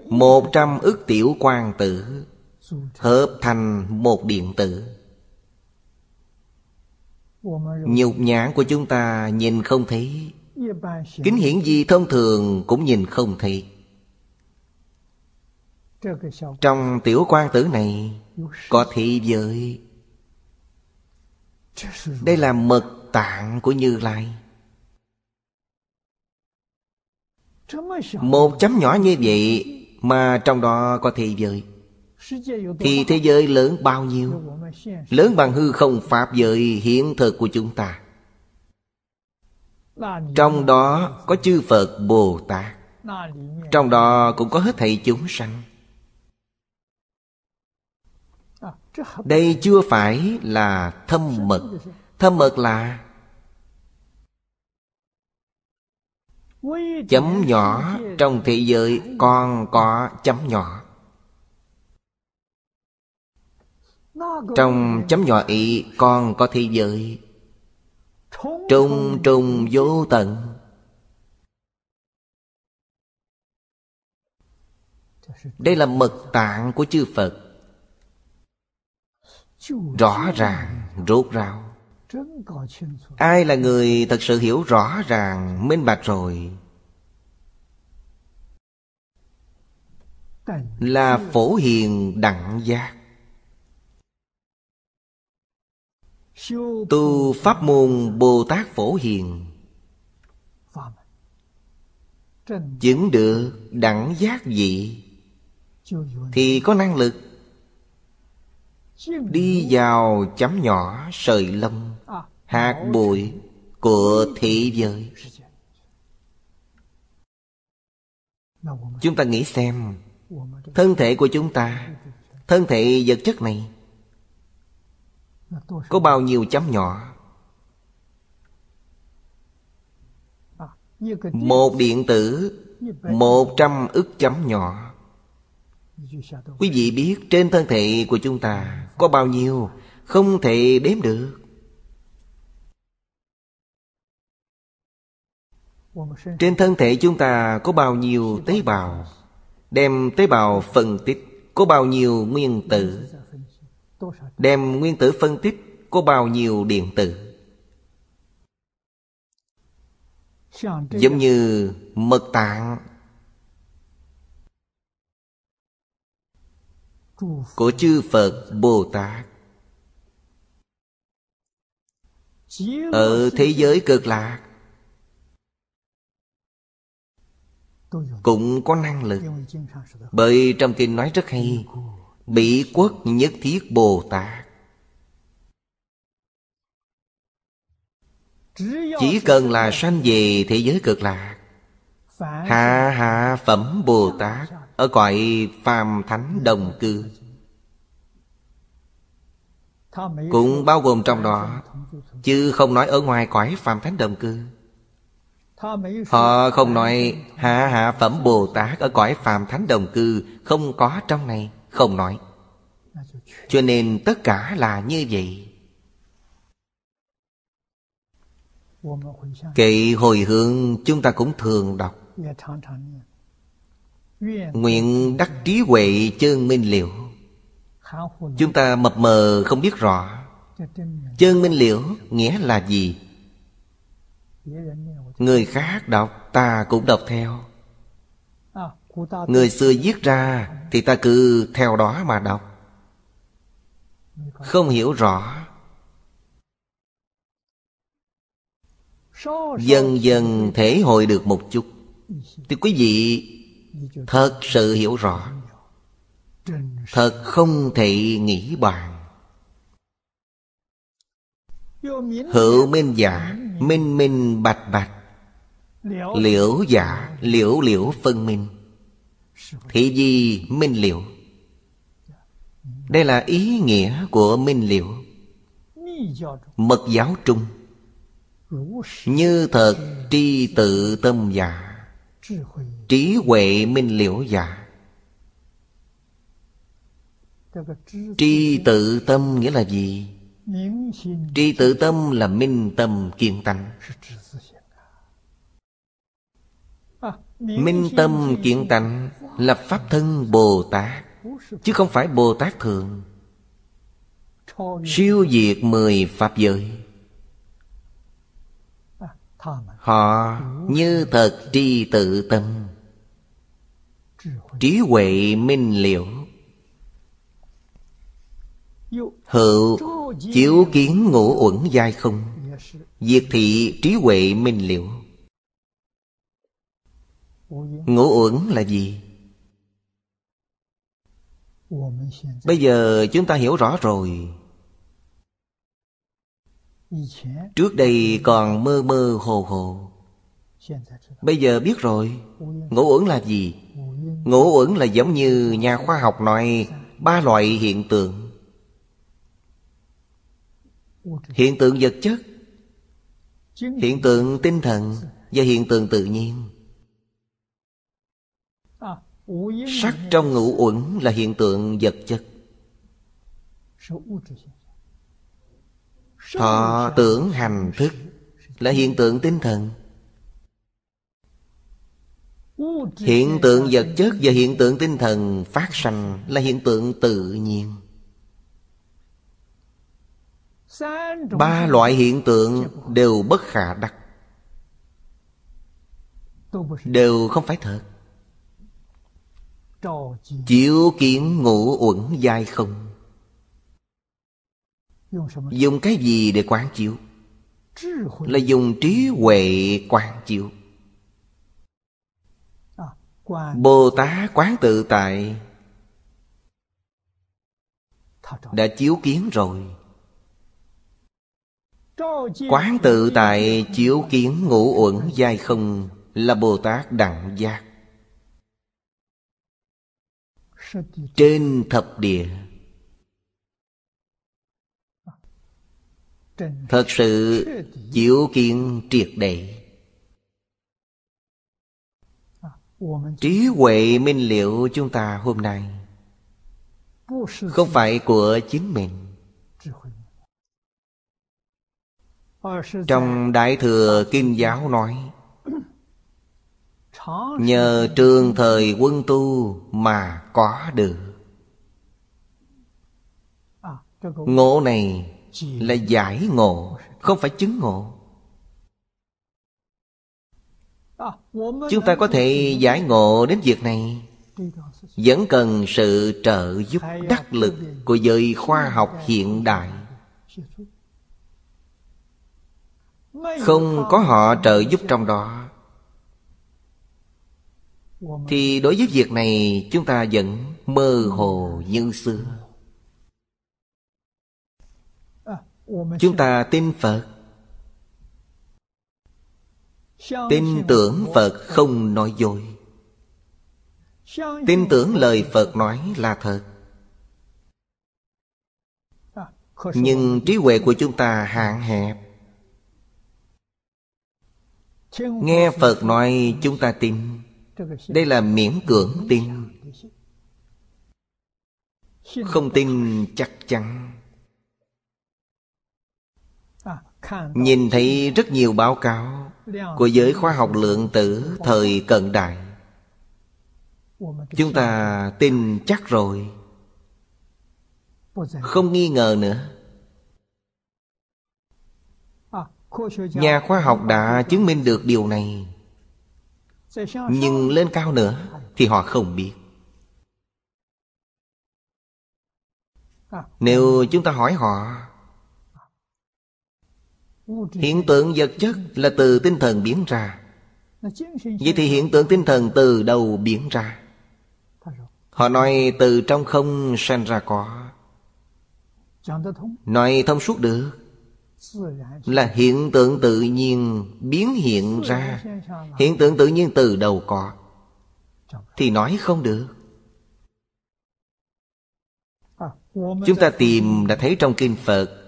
một trăm ức tiểu quan tử hợp thành một điện tử. Nhục nhãn của chúng ta nhìn không thấy. Kính hiển vi thông thường cũng nhìn không thấy. Trong tiểu quan tử này Có thị giới. Đây là mật tạng của Như Lai. Một chấm nhỏ như vậy Mà trong đó có thị giới. Thì thế giới lớn bao nhiêu? Lớn bằng hư không Pháp giới hiện thực của chúng ta. Trong đó có chư Phật Bồ Tát. Trong đó cũng có hết thầy chúng sanh. Đây chưa phải là thâm mật. Thâm mật là Chấm nhỏ trong thế giới còn có chấm nhỏ. Trong chấm nhỏ ý con có thế giới. Trung trung vô tận. Đây là mật tạng của chư Phật. Rõ ràng, rốt ráo. Ai là người thật sự hiểu rõ ràng, minh bạch rồi? Là phổ hiền đặng giác. tu pháp môn bồ tát phổ hiền. Chứng được đẳng giác vị thì có năng lực đi vào chấm nhỏ sợi lông hạt bụi của thế giới. Chúng ta nghĩ xem thân thể của chúng ta thân thể vật chất này có bao nhiêu chấm nhỏ? Một điện tử, Một trăm ức chấm nhỏ. Quý vị biết trên thân thể của chúng ta Có bao nhiêu Không thể đếm được? Trên thân thể chúng ta có bao nhiêu tế bào? Đem tế bào phân tích Có bao nhiêu nguyên tử? Đem nguyên tử phân tích, có bao nhiêu điện tử? Giống như mật tạng. Của chư Phật Bồ Tát. Ở thế giới cực lạc, Cũng có năng lực. Bởi trong kinh nói rất hay Bị quốc nhất thiết Bồ Tát. Chỉ cần là sanh về thế giới cực lạc, Hạ hạ phẩm Bồ Tát Ở cõi phàm thánh đồng cư. Cũng bao gồm trong đó, Chứ không nói ở ngoài cõi phàm thánh đồng cư. Họ không nói hạ hạ phẩm Bồ Tát Ở cõi phàm thánh đồng cư Không có trong này không nói. Cho nên tất cả là như vậy. Kệ hồi hướng chúng ta cũng thường đọc. Nguyện đắc trí huệ chân minh liệu chúng ta mập mờ không biết rõ. Chân minh liệu nghĩa là gì? Người khác đọc, ta cũng đọc theo. Người xưa viết ra Thì ta cứ theo đó mà đọc. Không hiểu rõ. Dần dần thể hội được một chút. Thì quý vị Thật sự hiểu rõ. Thật không thể nghĩ bàn. Hữu minh giả Minh minh bạch bạch. Liễu giả Liễu liễu phân minh. Thị gì minh liệu. Đây là ý nghĩa của minh liệu. Mật giáo trung. Như thật tri tự tâm giả Trí huệ minh liệu giả Tri tự tâm nghĩa là gì? Tri tự tâm là minh tâm kiên tánh. Minh tâm kiên tánh lập pháp thân bồ tát chứ không phải bồ tát thường. Siêu diệt mười pháp giới. Họ như thật tri tự tâm, trí huệ minh liễu. Hữu chiếu kiến ngũ uẩn dai không, diệt thị trí huệ minh liễu. Ngũ uẩn là gì? Bây giờ chúng ta hiểu rõ rồi. Trước đây còn mơ mơ hồ hồ. Bây giờ biết rồi. Ngũ uẩn là gì? Ngũ uẩn là giống như nhà khoa học nói Ba loại hiện tượng. Hiện tượng vật chất Hiện tượng tinh thần Và hiện tượng tự nhiên. Sắc trong ngũ uẩn là hiện tượng vật chất. Thọ tưởng hành thức Là hiện tượng tinh thần. Hiện tượng vật chất và hiện tượng tinh thần phát sanh là hiện tượng tự nhiên. Ba loại hiện tượng đều bất khả đắc. Đều không phải thật. Chiếu kiến ngũ uẩn dai không? Dùng cái gì để quán chiếu? Là dùng trí huệ quán chiếu. Bồ Tát quán tự tại. Đã chiếu kiến rồi. Quán tự tại chiếu kiến ngũ uẩn dai không? Là Bồ Tát đẳng giác trên thập địa. Thật sự diệu kiện triệt đệ trí huệ minh liệu chúng ta hôm nay không phải của chính mình. Trong đại thừa kinh giáo nói Nhờ trường thời quân tu mà có được. Ngộ này là giải ngộ Không phải chứng ngộ. Chúng ta có thể giải ngộ đến việc này. Vẫn cần sự trợ giúp đắc lực Của giới khoa học hiện đại. Không có họ trợ giúp trong đó. Thì đối với việc này, chúng ta vẫn mơ hồ như xưa. Chúng ta tin Phật. Tin tưởng Phật không nói dối. Tin tưởng lời Phật nói là thật. Nhưng trí huệ của chúng ta hạn hẹp. Nghe Phật nói, chúng ta tin. Đây là miễn cưỡng tin. Không tin chắc chắn. Nhìn thấy rất nhiều báo cáo Của giới khoa học lượng tử thời cận đại. Chúng ta tin chắc rồi. Không nghi ngờ nữa. Nhà khoa học đã chứng minh được điều này. Nhưng lên cao nữa Thì họ không biết. Nếu chúng ta hỏi họ, Hiện tượng vật chất là từ tinh thần biến ra. Vậy thì hiện tượng tinh thần từ đâu biến ra? Họ nói từ trong không sanh ra có. Nói thông suốt được. Là hiện tượng tự nhiên biến hiện ra. Hiện tượng tự nhiên từ đầu có? Thì nói không được. Chúng ta tìm, đã thấy trong Kinh Phật,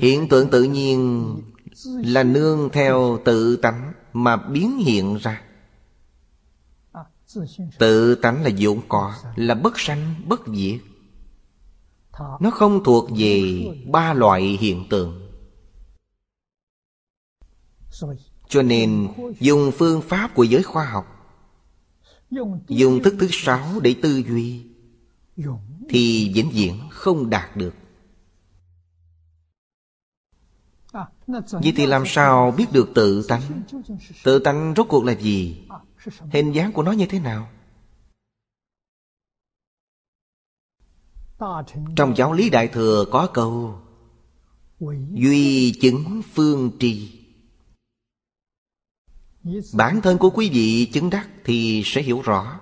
Hiện tượng tự nhiên là nương theo tự tánh mà biến hiện ra. Tự tánh là vốn có, Là bất sanh, bất diệt. Nó không thuộc về ba loại hiện tượng. Cho nên, dùng phương pháp của giới khoa học, Dùng thức thứ sáu để tư duy, Thì vĩnh viễn không đạt được. Vậy thì làm sao biết được tự tánh? Tự tánh rốt cuộc là gì? Hình dáng của nó như thế nào? Trong giáo lý Đại Thừa có câu Duy chứng phương trì. Bản thân của quý vị chứng đắc thì sẽ hiểu rõ.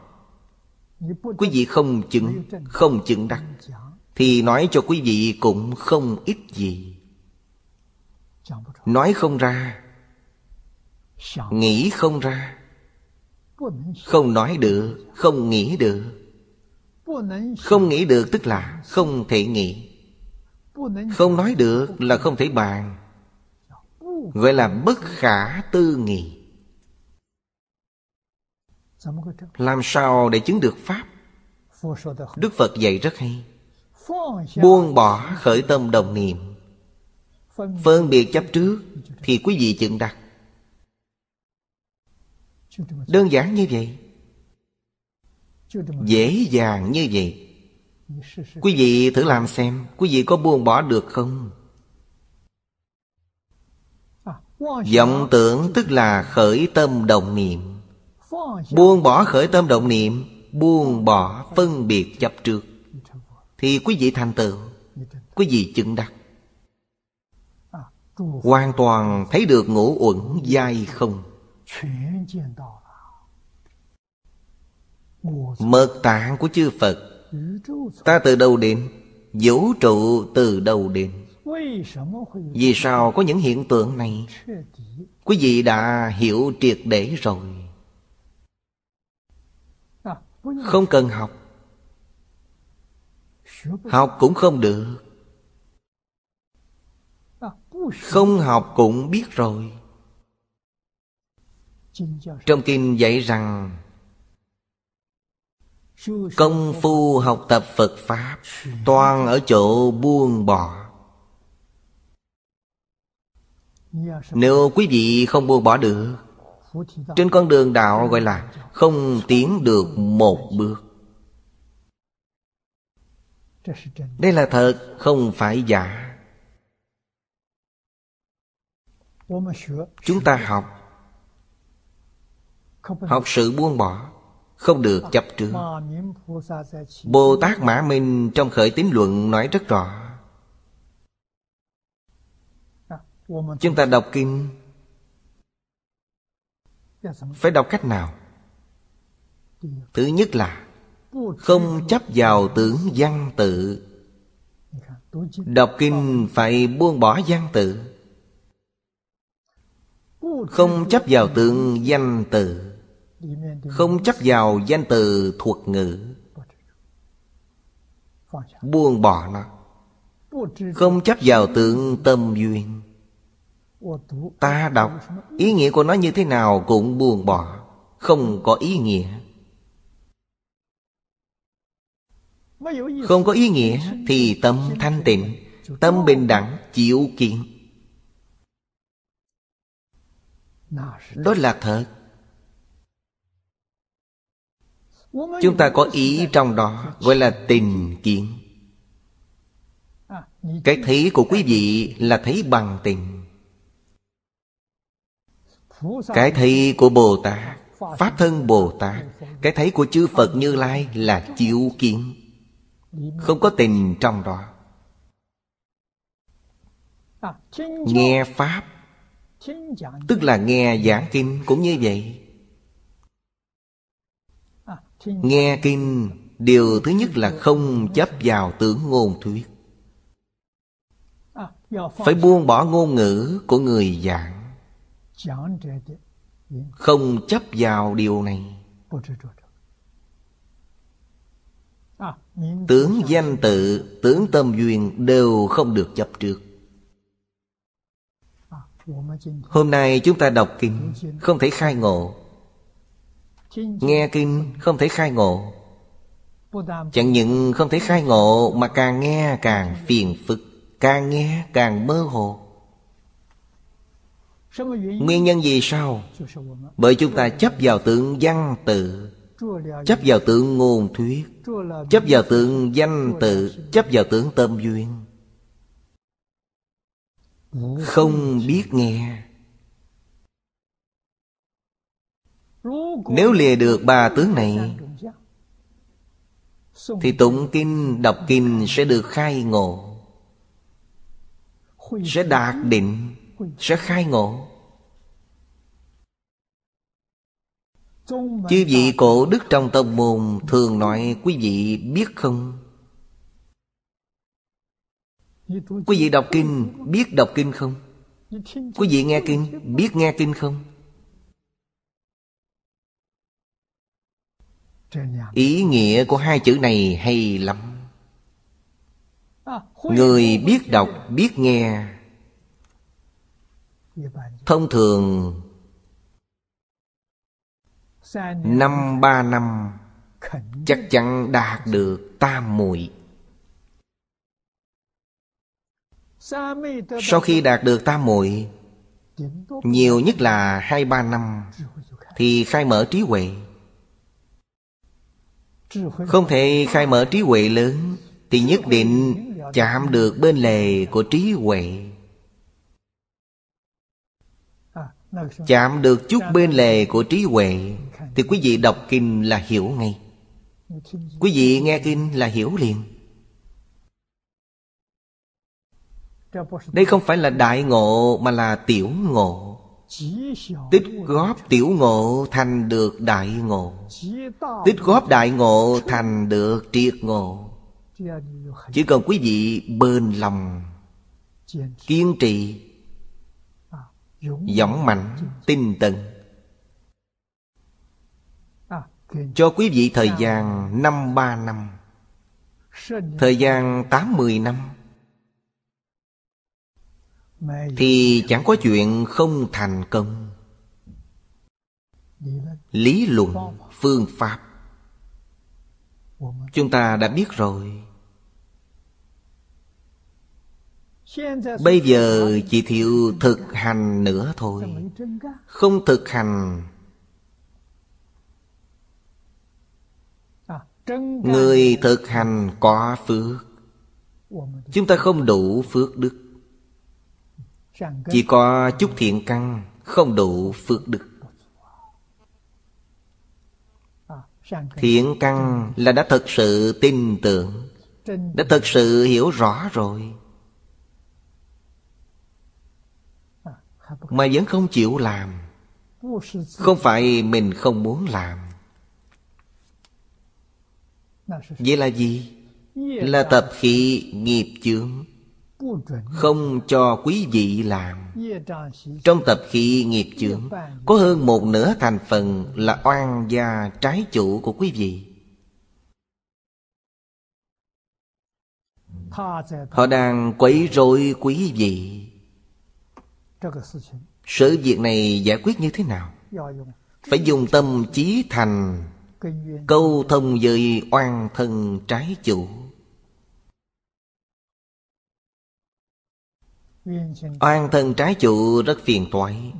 Quý vị không chứng, không chứng đắc Thì nói cho quý vị cũng không ít gì. Nói không ra Nghĩ không ra. Không nói được Không nghĩ được. Không nghĩ được tức là không thể nghĩ. Không nói được là không thể bàn. Gọi là bất khả tư nghị. Làm sao để chứng được Pháp? Đức Phật dạy rất hay. Buông bỏ khởi tâm đồng niệm. Phân biệt chấp trước Thì quý vị chứng đắc. Đơn giản như vậy Dễ dàng như vậy. Quý vị thử làm xem Quý vị có buông bỏ được không? Vọng tưởng tức là khởi tâm động niệm. Buông bỏ khởi tâm động niệm Buông bỏ phân biệt chấp trước. Thì quý vị thành tựu Quý vị chứng đắc. Hoàn toàn thấy được ngũ uẩn dai không Mật tạng của chư Phật. Ta từ đâu đến? Vũ trụ từ đâu đến? Vì sao có những hiện tượng này? Quý vị đã hiểu triệt để rồi. Không cần học. Học cũng không được. Không học cũng biết rồi. Trong kinh dạy rằng Công phu học tập Phật Pháp, Toàn ở chỗ buông bỏ. Nếu quý vị không buông bỏ được, Trên con đường đạo gọi là Không tiến được một bước. Đây là thật, Không phải giả. Chúng ta học Học sự buông bỏ không được chấp trước. Bồ tát mã minh trong khởi tín luận nói rất rõ. Chúng ta đọc kinh. Phải đọc cách nào? Thứ nhất là không chấp vào tưởng văn tự. Đọc kinh phải buông bỏ văn tự. Không chấp vào tượng danh tự. Không chấp vào danh từ thuộc ngữ. Buông bỏ nó. Không chấp vào tượng tâm duyên. Ta đọc, Ý nghĩa của nó như thế nào cũng buông bỏ, Không có ý nghĩa. Không có ý nghĩa Thì tâm thanh tịnh, Tâm bình đẳng, chịu kiện Đó là thật. chúng ta có ý trong đó, gọi là tình kiến. Cái thấy của quý vị là thấy bằng tình. Cái thấy của bồ tát, pháp thân bồ tát, cái thấy của chư phật như lai là chiếu kiến. Không có tình trong đó. Nghe pháp, tức là nghe giảng kinh cũng như vậy. Nghe kinh Điều thứ nhất là không chấp vào tưởng ngôn thuyết. Phải buông bỏ ngôn ngữ của người giảng. Không chấp vào điều này. Tướng danh tự, tướng tâm duyên đều không được chấp trước. Hôm nay chúng ta đọc kinh Không thể khai ngộ. Nghe kinh không thể khai ngộ. Chẳng những không thể khai ngộ, Mà càng nghe càng phiền phức, Càng nghe càng mơ hồ. Nguyên nhân gì sao? Bởi chúng ta chấp vào tượng văn tự, Chấp vào tượng ngôn thuyết, Chấp vào tượng danh tự, Chấp vào tượng tâm duyên. Không biết nghe. Nếu lìa được ba tướng này Thì tụng kinh, đọc kinh sẽ được khai ngộ Sẽ đạt định, sẽ khai ngộ. Chư vị cổ đức trong tâm môn Thường nói quý vị biết không? Quý vị đọc kinh biết đọc kinh không? Quý vị nghe kinh biết nghe kinh không? ý nghĩa của hai chữ này hay lắm. Người biết đọc, biết nghe. Thông thường, năm ba năm, chắc chắn đạt được tam muội. Sau khi đạt được tam muội, nhiều nhất là hai ba năm, thì khai mở trí huệ. Không thể khai mở trí huệ lớn, Thì nhất định chạm được bên lề của trí huệ. Chạm được chút bên lề của trí huệ, Thì quý vị đọc kinh là hiểu ngay. Quý vị nghe kinh là hiểu liền. Đây không phải là đại ngộ mà là tiểu ngộ. Tích góp tiểu ngộ thành được đại ngộ. Tích góp đại ngộ thành được triệt ngộ. Chỉ cần quý vị bền lòng, Kiên trì, Dõng mạnh Tinh tận, Cho quý vị thời gian năm ba năm, Thời gian tám mười năm thì chẳng có chuyện không thành công. Lý luận phương pháp. Chúng ta đã biết rồi. Bây giờ chỉ thiệu thực hành nữa thôi. Không thực hành người thực hành có phước. Chúng ta không đủ phước đức. Chỉ có chút thiện căn, Không đủ phước đức. Thiện căn là đã thật sự tin tưởng, Đã thật sự hiểu rõ rồi. Mà vẫn không chịu làm, Không phải mình không muốn làm. Vậy là gì? Là tập khí nghiệp chướng. Không cho quý vị làm. Trong tập khi nghiệp chướng, Có hơn một nửa thành phần là oan gia trái chủ của quý vị. Họ đang quấy rối quý vị. Sự việc này giải quyết như thế nào? Phải dùng tâm trí thành, Câu thông với oan thân trái chủ. Oan thân trái chủ rất phiền toái.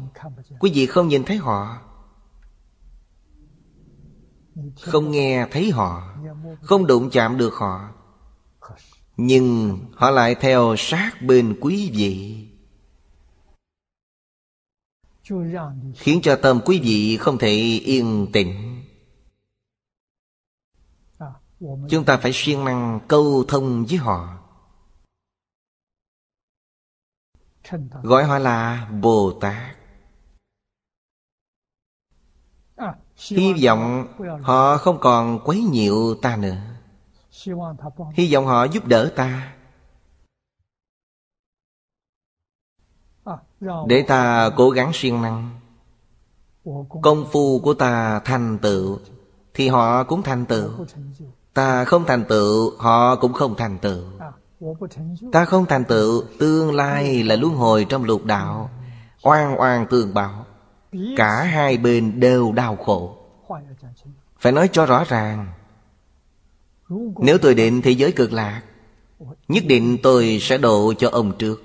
Quý vị không nhìn thấy họ, Không nghe thấy họ, Không đụng chạm được họ. Nhưng họ lại theo sát bên quý vị, Khiến cho tâm quý vị không thể yên tĩnh. Chúng ta phải siêng năng câu thông với họ. gọi họ là bồ tát. Hy vọng họ không còn quấy nhiễu ta nữa. Hy vọng họ giúp đỡ ta. Để ta cố gắng siêng năng. Công phu của ta thành tựu thì họ cũng thành tựu. Ta không thành tựu họ cũng không thành tựu. Ta không thành tựu Tương lai là luân hồi trong lục đạo. Oan oan tường bảo Cả hai bên đều đau khổ. Phải nói cho rõ ràng Nếu tôi định thế giới cực lạc Nhất định tôi sẽ độ cho ông trước.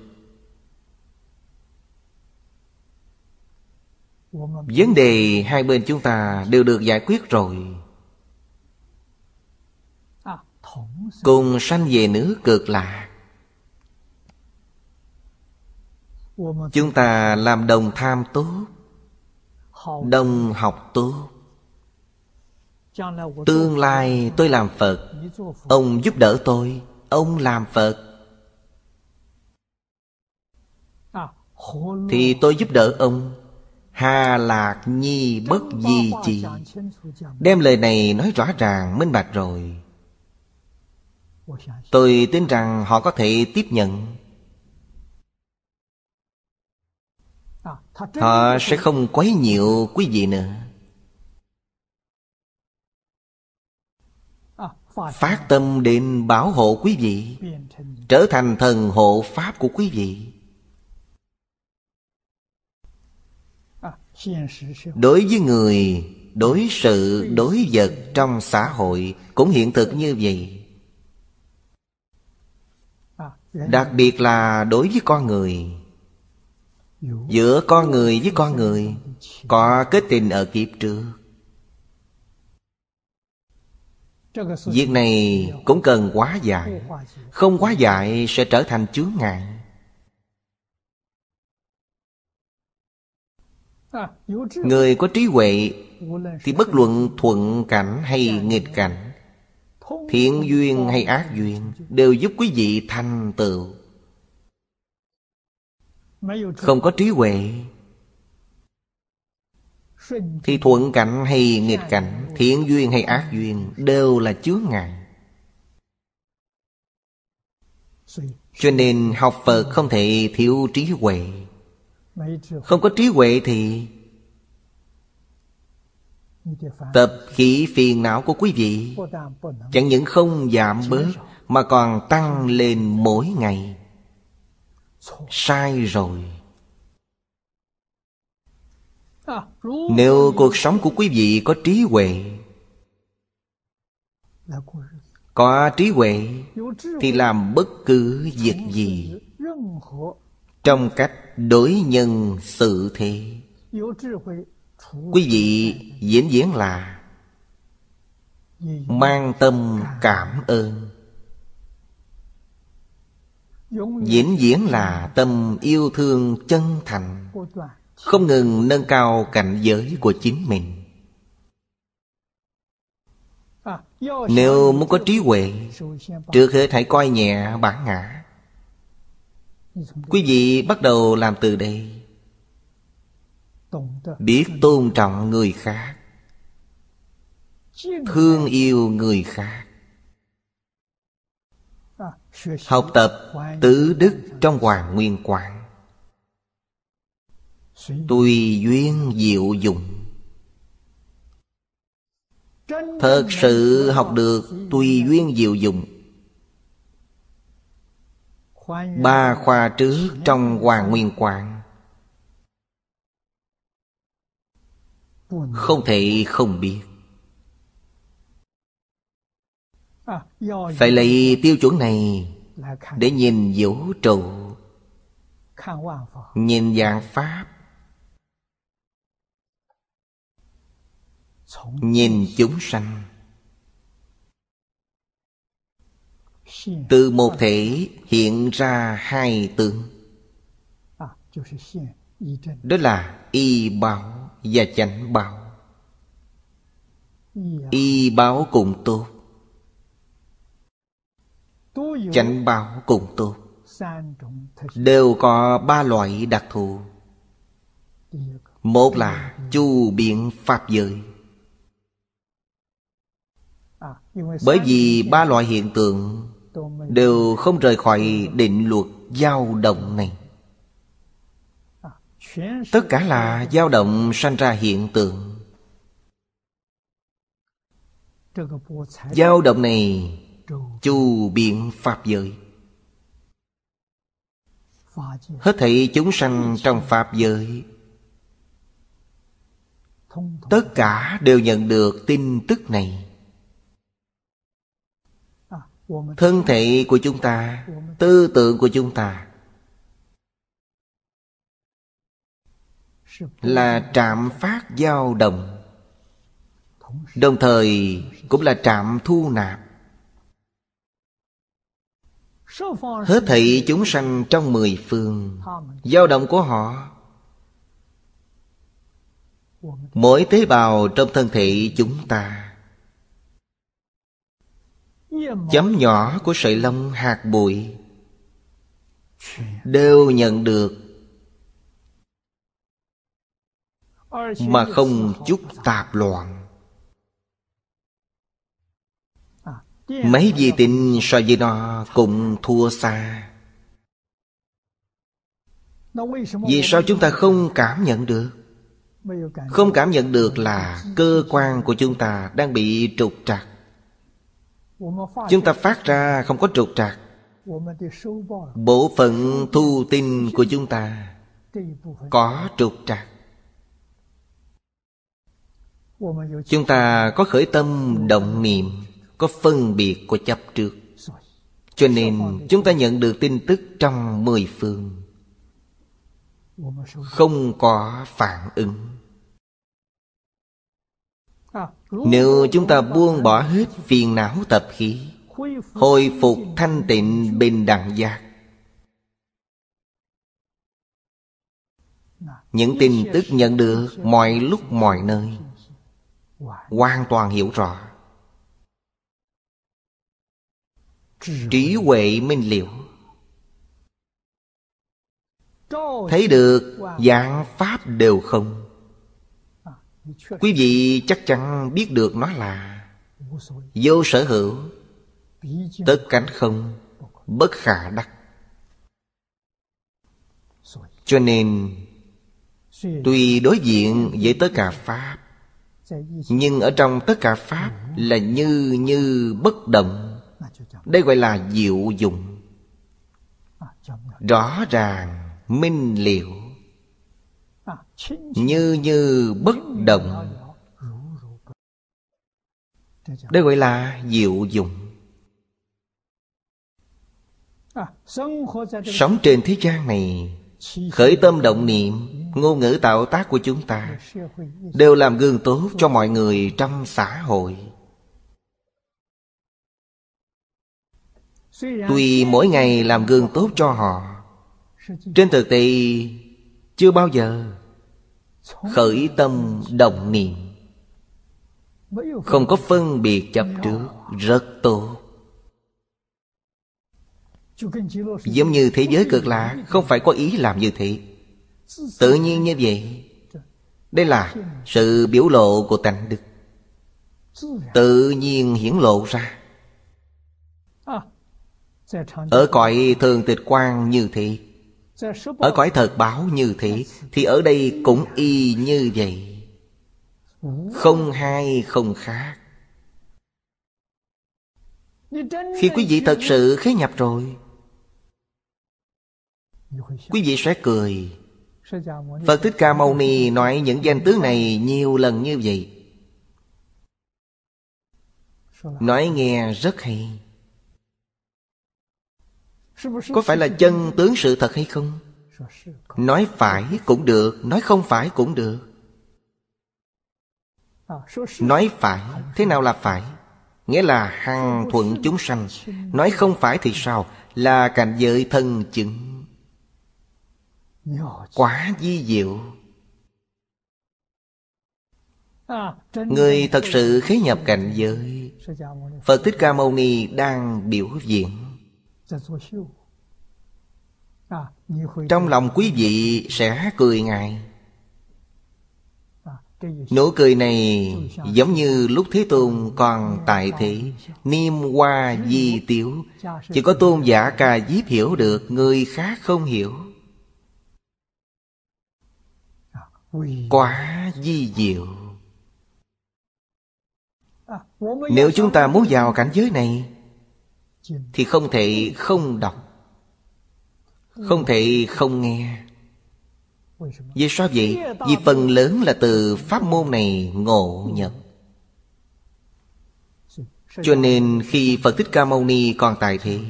Vấn đề hai bên chúng ta đều được giải quyết rồi. cùng sanh về nước cực lạ, chúng ta làm đồng tham tốt đồng học tốt. Tương lai tôi làm phật ông giúp đỡ tôi ông làm phật. Thì tôi giúp đỡ ông. Hà lạc nhi bất di chi đem lời này nói rõ ràng minh bạch rồi tôi tin rằng họ có thể tiếp nhận. Họ sẽ không quấy nhiễu quý vị nữa. Phát tâm đến bảo hộ quý vị, trở thành thần hộ pháp của quý vị. Đối với người, đối sự, đối vật trong xã hội cũng hiện thực như vậy đặc biệt là đối với con người. Giữa con người với con người có kết tình ở kiếp trước. Việc này cũng cần quá dài, không quá dài sẽ trở thành chướng ngại. Người có trí huệ thì bất luận thuận cảnh hay nghịch cảnh Thiện duyên hay ác duyên Đều giúp quý vị thành tựu. Không có trí huệ Thì thuận cảnh hay nghịch cảnh, Thiện duyên hay ác duyên Đều là chướng ngại. Cho nên học Phật không thể thiếu trí huệ. Không có trí huệ thì Tập khí phiền não của quý vị. Chẳng những không giảm bớt, Mà còn tăng lên mỗi ngày. Sai rồi. Nếu cuộc sống của quý vị có trí huệ, Có trí huệ, Thì làm bất cứ việc gì Trong cách đối nhân sự thế quý vị diễn diễn là mang tâm cảm ơn. Diễn diễn là tâm yêu thương chân thành. Không ngừng nâng cao cảnh giới của chính mình. Nếu muốn có trí huệ, trước hết hãy coi nhẹ bản ngã. Quý vị bắt đầu làm từ đây biết tôn trọng người khác. Thương yêu người khác. Học tập tứ đức trong hoàng nguyên quán. Tùy duyên diệu dụng. Thật sự học được tùy duyên diệu dụng. Ba khoa trước trong hoàng nguyên quán. Không thể không biết. Phải lấy tiêu chuẩn này Để nhìn vũ trụ Nhìn dạng Pháp, Nhìn chúng sanh. Từ một thể hiện ra hai tướng. Đó là y bảo và chánh báo. Y báo cùng tốt Chánh báo cùng tốt Đều có ba loại đặc thù. Một là chu biện pháp giới. Bởi vì ba loại hiện tượng Đều không rời khỏi định luật dao động này tất cả là dao động sanh ra hiện tượng. Dao động này chu biện pháp giới. Hết thảy chúng sanh trong pháp giới, tất cả đều nhận được tin tức này. Thân thể của chúng ta, tư tưởng của chúng ta là trạm phát giao động. Đồng thời cũng là trạm thu nạp. Hết thị chúng sanh trong mười phương, giao động của họ, mỗi tế bào trong thân thể chúng ta. Chấm nhỏ của sợi lông hạt bụi đều nhận được mà không chút tạp loạn. Mấy vị tịnh so với nó cũng thua xa. Vì sao chúng ta không cảm nhận được? Không cảm nhận được là cơ quan của chúng ta đang bị trục trặc. Chúng ta phát ra không có trục trặc. Bộ phận thu tin của chúng ta có trục trặc. Chúng ta có khởi tâm động niệm, Có phân biệt của chấp trước. Cho nên chúng ta nhận được tin tức trong mười phương. Không có phản ứng. Nếu chúng ta buông bỏ hết phiền não tập khí, Hồi phục thanh tịnh bình đẳng giác, Những tin tức nhận được mọi lúc mọi nơi hoàn toàn hiểu rõ. Trí huệ minh liệu. Thấy được dạng pháp đều không? Quý vị chắc chắn biết được nó là vô sở hữu, tất cánh không, bất khả đắc. Cho nên, tuy đối diện với tất cả pháp nhưng ở trong tất cả pháp là như như bất động. Đây gọi là diệu dụng. Rõ ràng, minh liệu. Như như bất động. Đây gọi là diệu dụng. Sống trên thế gian này, khởi tâm động niệm ngôn ngữ tạo tác của chúng ta đều làm gương tốt cho mọi người trong xã hội. Tuy mỗi ngày làm gương tốt cho họ, trên thực tế, chưa bao giờ khởi tâm đồng niệm. Không có phân biệt chấp trước, rất tốt. Giống như thế giới cực lạ không phải có ý làm như thế. Tự nhiên như vậy. Đây là sự biểu lộ của tánh đức. Tự nhiên hiển lộ ra. Ở cõi thường tịch quan như thế, Ở cõi thật báo như thế, Thì ở đây cũng y như vậy. Không hai, không khác. Khi quý vị thật sự khế nhập rồi, Quý vị sẽ cười. Phật Thích Ca Mâu Ni nói những danh tướng này nhiều lần như vậy Nói nghe rất hay Có phải là chân tướng sự thật hay không? Nói phải cũng được Nói không phải cũng được Nói phải Thế nào là phải? Nghĩa là hằng thuận chúng sanh Nói không phải thì sao? Là cảnh giới thân chứng quá di diệu. Người thật sự khế nhập cảnh giới. Phật thích ca mâu ni đang biểu diễn. Trong lòng quý vị sẽ cười ngài. Nụ cười này giống như lúc Thế Tôn còn tại thế. Niêm hoa di tiểu Chỉ có tôn giả cà diếp hiểu được Người khác không hiểu. quá di diệu. Nếu chúng ta muốn vào cảnh giới này, thì không thể không đọc, không thể không nghe. Vì sao vậy? Vì phần lớn là từ pháp môn này ngộ nhận Cho nên khi Phật Thích Ca Mâu Ni còn tại thế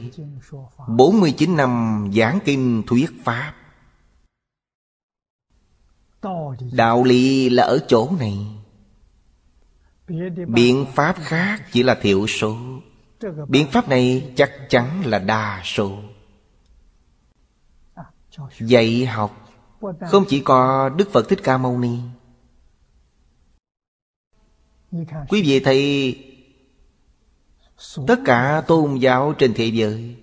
49 năm giảng kinh thuyết pháp đạo lý là ở chỗ này. Biện pháp khác chỉ là thiểu số. Biện pháp này chắc chắn là đa số. Dạy học không chỉ có đức phật thích ca mâu ni. Quý vị thấy tất cả tôn giáo trên thế giới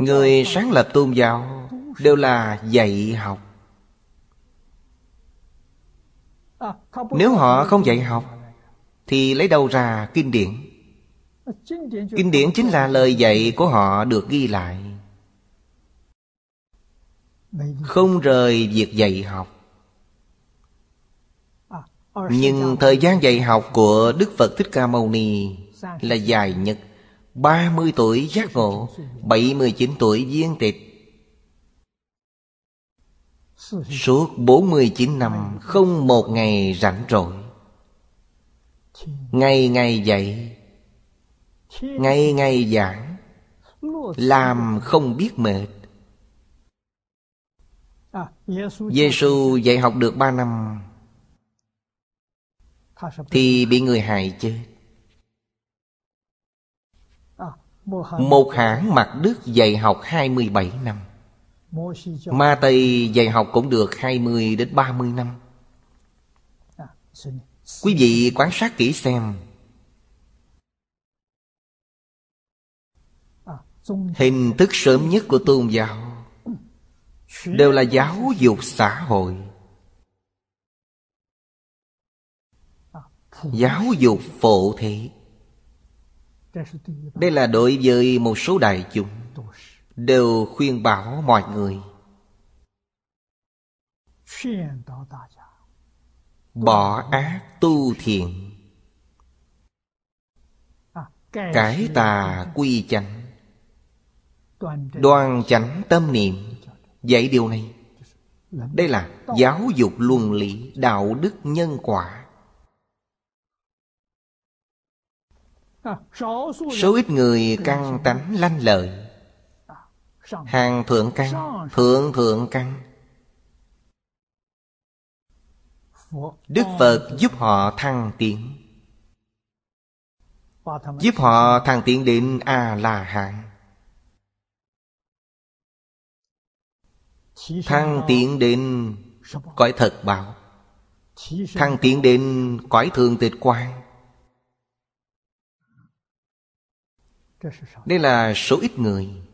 người sáng lập tôn giáo đều là dạy học. Nếu họ không dạy học, Thì lấy đâu ra kinh điển? Kinh điển chính là lời dạy của họ được ghi lại. Không rời việc dạy học. Nhưng thời gian dạy học của Đức Phật Thích Ca Mâu Ni Là dài nhất. 30 tuổi giác ngộ 79 tuổi viên tịch. Suốt 49 năm không một ngày rảnh rỗi. Ngày ngày dạy Ngày ngày giảng, Làm không biết mệt. Giêsu dạy học được 3 năm, Thì bị người hại chết. Một hãng mặt Đức dạy học 27 năm. Ma Tây dạy học cũng được 20 đến 30 năm. Quý vị quan sát kỹ xem. Hình thức sớm nhất của tôn giáo Đều là giáo dục xã hội. Giáo dục phổ thị Đây là đối với một số đại chúng đều khuyên bảo mọi người. Bỏ ác tu thiện. Cải tà quy chánh. Đoan chánh tâm niệm. Dạy điều này. Đây là giáo dục luân lý đạo đức nhân quả. Số ít người căng tánh lanh lợi. Hàng thượng căn Thượng thượng căn。Đức Phật giúp họ thăng tiến。Giúp họ thăng tiến đến A-la-hán。Thăng tiến đến cõi thật bảo。Thăng tiến đến cõi thường tịch quan Đây là số ít người。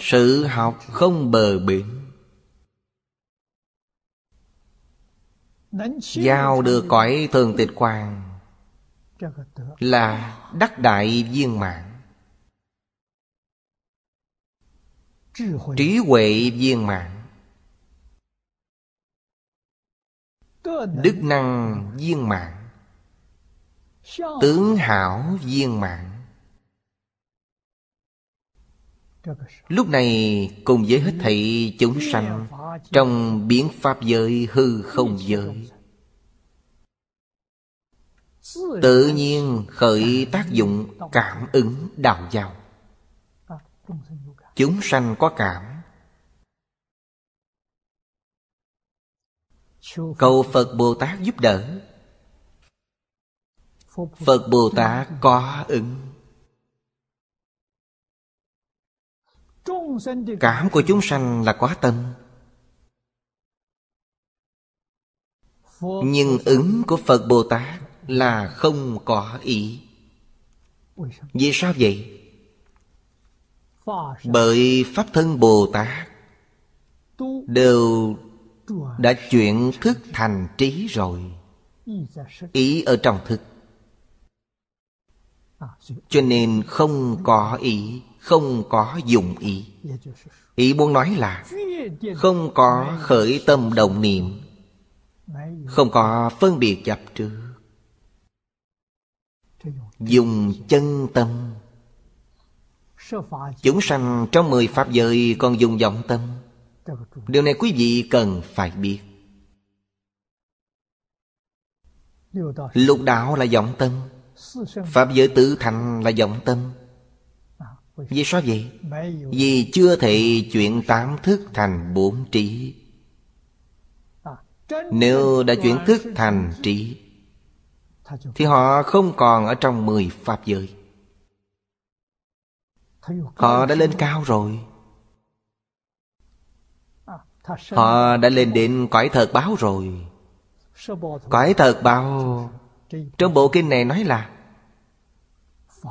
sự học không bờ biển. Giao được cõi thường tịch quang là đắc đại viên mạng trí huệ. Viên mạng đức năng viên mạng tướng hảo viên mạng Lúc này cùng với hết thảy chúng sanh Trong biến pháp giới hư không giới. Tự nhiên khởi tác dụng cảm ứng đạo giao. Chúng sanh có cảm. Cầu Phật Bồ Tát giúp đỡ. Phật Bồ Tát có ứng. cảm của chúng sanh là quá tâm. Nhưng ứng của phật bồ tát là không có ý. Vì sao vậy? Bởi pháp thân bồ tát đều đã chuyển thức thành trí rồi. Ý ở trong thức. Cho nên không có ý không có dụng ý. Ý muốn nói là không có khởi tâm đồng niệm, không có phân biệt chấp trước dùng chân tâm. Chúng sanh trong mười pháp giới còn dùng vọng tâm. Điều này quý vị cần phải biết. Lục đạo là vọng tâm. Pháp giới tứ thành là vọng tâm. Vì sao vậy? Vì chưa thị chuyện tám thức thành bốn trí. Nếu đã chuyển thức thành trí, Thì họ không còn ở trong mười pháp giới. Họ đã lên cao rồi. Họ đã lên đến cõi thật báo rồi. Cõi thật báo, Trong bộ kinh này nói là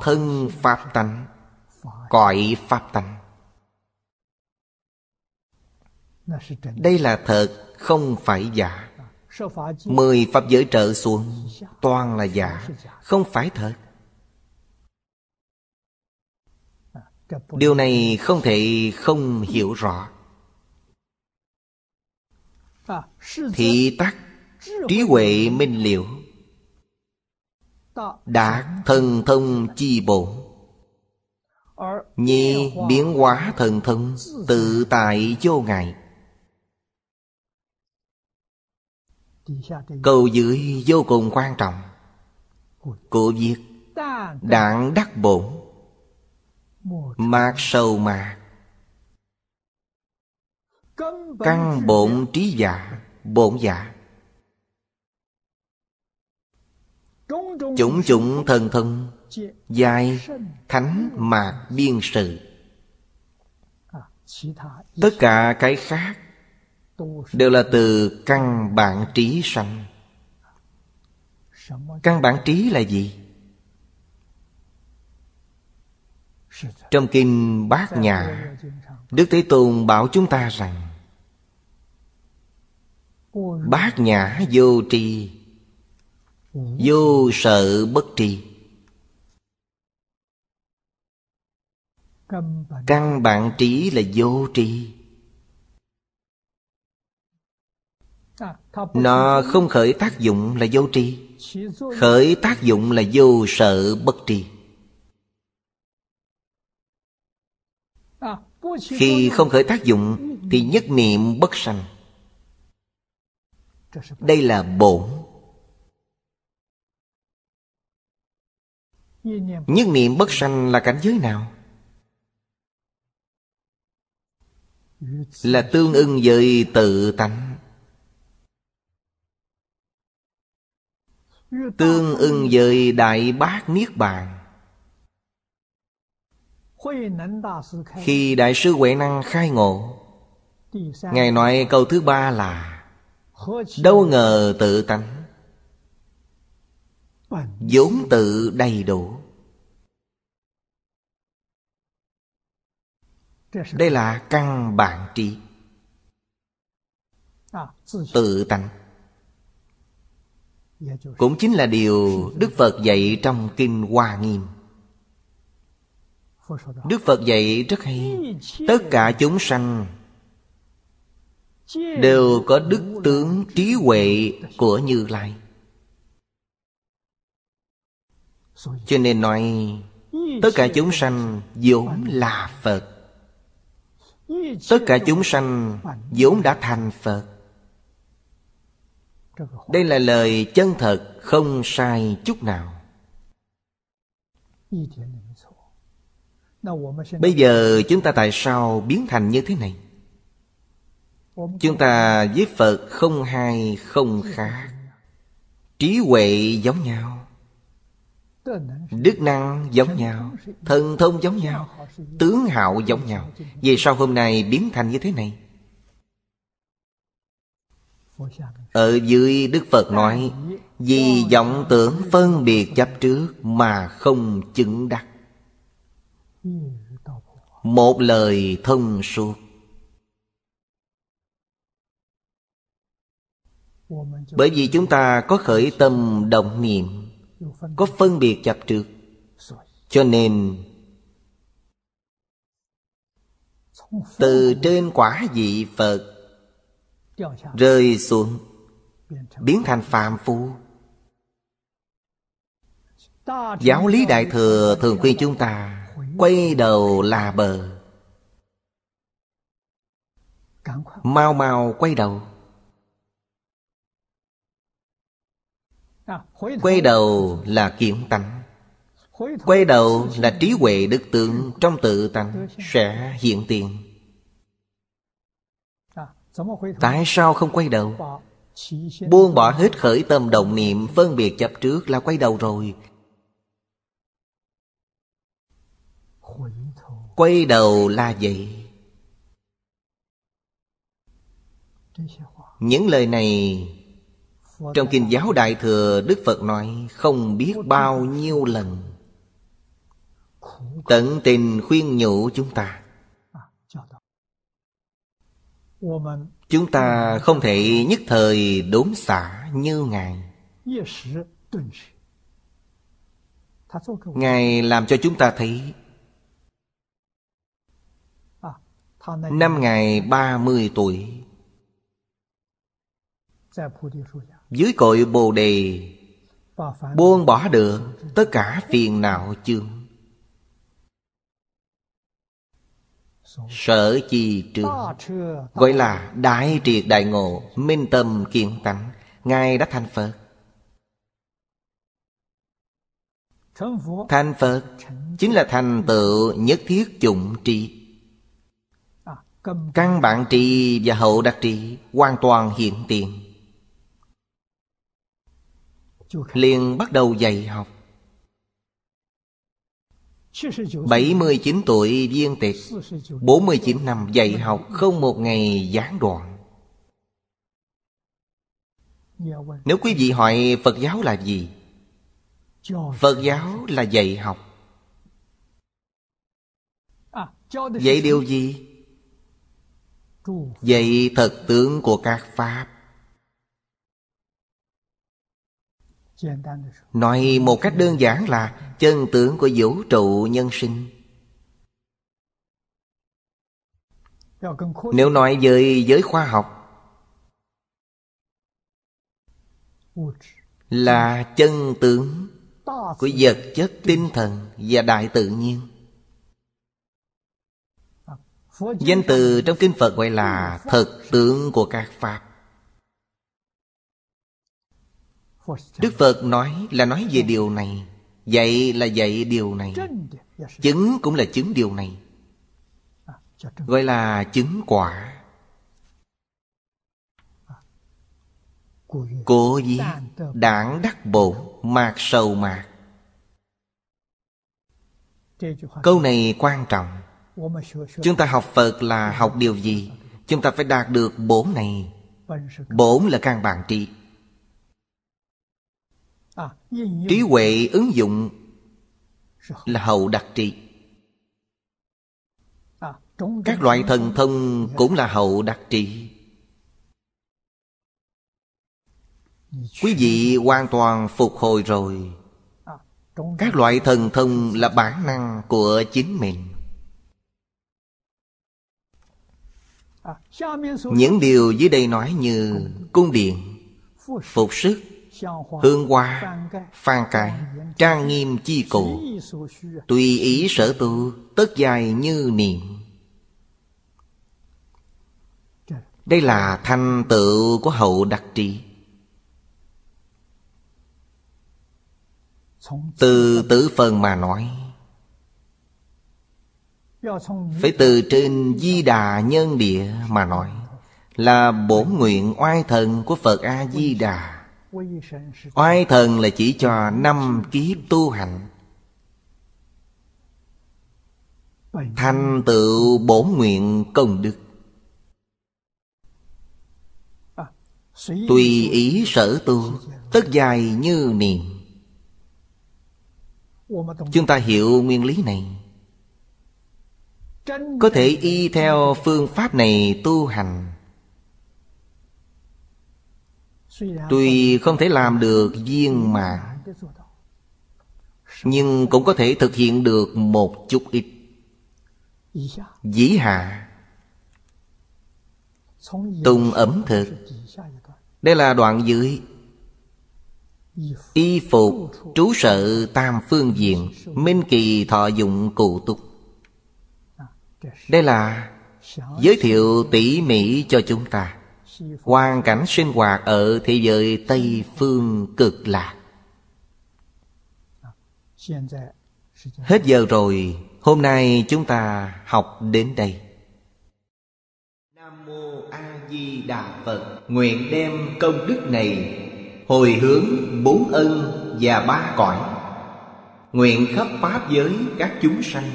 Thân Pháp tánh cõi pháp tánh. Đây là thật, không phải giả. Mười pháp giới trợ xuống, toàn là giả, không phải thật. Điều này không thể không hiểu rõ. Thị tắc trí huệ minh liệu đạt thần thông chi bổn Nhi biến hóa thần thân, Tự tại vô ngại Câu dưới vô cùng quan trọng. Của việc Đạn đắc bổn, Mạc sầu mà. Căn bổn trí giả, Bổn giả. Chủng chủng thần thân Giai Thánh Mạc Biên Sự. Tất cả cái khác Đều là từ căn bản trí sanh. Căn bản trí là gì? Trong kinh Bát Nhã, Đức Thế Tôn bảo chúng ta rằng, Bát nhã vô tri, Vô sợ bất tri. căn bản. Trí là vô tri. Nó không khởi tác dụng là vô tri. Khởi tác dụng là vô sợ bất tri. Khi không khởi tác dụng thì nhất niệm bất sanh. Đây là bổn. Nhất niệm bất sanh là cảnh giới nào? là tương ưng với tự tánh. Tương ưng với đại bác niết bàn. Khi đại sư huệ năng khai ngộ, ngài nói câu thứ ba là, đâu ngờ tự tánh, vốn tự đầy đủ. đây là căn bản trí. Tự tánh. Cũng chính là điều đức phật dạy trong kinh hoa nghiêm. Đức phật dạy rất hay. Tất cả chúng sanh đều có đức tướng trí huệ của như lai. Cho nên nói, tất cả chúng sanh vốn là phật tất cả chúng sanh vốn đã thành phật. Đây là lời chân thật, không sai chút nào. Bây giờ chúng ta tại sao biến thành như thế này? Chúng ta với phật không hai, không khác. Trí huệ giống nhau. Đức năng giống nhau Thần thông giống nhau, Tướng hạo giống nhau. Vì sao hôm nay biến thành như thế này? Ở dưới Đức Phật nói, Vì vọng tưởng phân biệt chấp trước Mà không chứng đắc. Một lời thông suốt. Bởi vì chúng ta có khởi tâm động niệm có phân biệt chập trượt. Cho nên, từ trên quả vị phật rơi xuống, biến thành phàm phu. Giáo lý đại thừa thường khuyên chúng ta quay đầu là bờ. Mau mau quay đầu. quay đầu là kiến tánh. Quay đầu là trí huệ đức tượng trong tự tánh sẽ hiện tiền. Tại sao không quay đầu? Buông bỏ hết khởi tâm đồng niệm, phân biệt chấp trước là quay đầu rồi. Quay đầu là vậy. Những lời này trong Kinh giáo Đại Thừa, Đức Phật nói, Không biết bao nhiêu lần Tận tình khuyên nhủ chúng ta. Chúng ta không thể nhất thời đốn xả như Ngài. Ngài làm cho chúng ta thấy Năm Ngài 30 tuổi. Dưới cội Bồ Đề. Buông bỏ được tất cả phiền não chướng. Sở chi trường, Gọi là đại triệt đại ngộ, Minh tâm kiên tánh, Ngài đã thành Phật. Thành Phật Chính là thành tựu nhất thiết chủng tri. Căn bản trì và hậu đặc trì Hoàn toàn hiện tiền liền bắt đầu dạy học. 79 tuổi viên tịch 49 năm dạy học không một ngày gián đoạn. Nếu quý vị hỏi Phật giáo là gì? Phật giáo là dạy học. Dạy điều gì? Dạy thật tướng của các Pháp. Nói một cách đơn giản là chân tướng của vũ trụ nhân sinh. Nếu nói về giới khoa học Là chân tướng của vật chất tinh thần và đại tự nhiên. Danh từ trong kinh Phật gọi là thực tướng của các Pháp. đức phật nói là nói về điều này. Dạy là dạy điều này. Chứng cũng là chứng điều này. Gọi là chứng quả. Cố gì Đảng đắc bộ, Mạc sầu mạc. Câu này quan trọng. Chúng ta học Phật là học điều gì? Chúng ta phải đạt được bổn này. Bổn là căn bản trị trí huệ ứng dụng là hậu đặc trị. Các loại thần thông cũng là hậu đặc trị. Quý vị hoàn toàn phục hồi rồi. Các loại thần thông là bản năng của chính mình. Những điều dưới đây nói như cung điện phục sức Hương hoa Phan cái Trang nghiêm chi cụ Tùy ý sở tu Tất dài như niệm. Đây là thành tựu của hậu đặc trì. Từ tử phần mà nói. Phải từ trên di đà nhân địa mà nói Là bổn nguyện oai thần của Phật A-di-đà Oai thần là chỉ cho năm kiếp tu hành. Thành tựu bổn nguyện công đức. Tùy ý sở tu, Tất dài như niệm Chúng ta hiểu nguyên lý này. Có thể y theo phương pháp này tu hành. Tuy không thể làm được viên mãn Nhưng cũng có thể thực hiện được một chút ít. Dĩ hạ, Tùng ẩm thực. Đây là đoạn dưới. Y phục trú sợ tam phương diện Minh kỳ thọ dụng cụ túc. Đây là giới thiệu tỉ mỉ cho chúng ta. Hoàn cảnh sinh hoạt ở thế giới Tây Phương cực lạc. Hết giờ rồi, Hôm nay chúng ta học đến đây. Nam Mô A Di Đà Phật, Nguyện đem công đức này Hồi hướng bốn ân và ba cõi. Nguyện khắp Pháp giới các chúng sanh,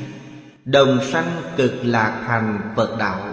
Đồng sanh cực lạc thành Phật đạo.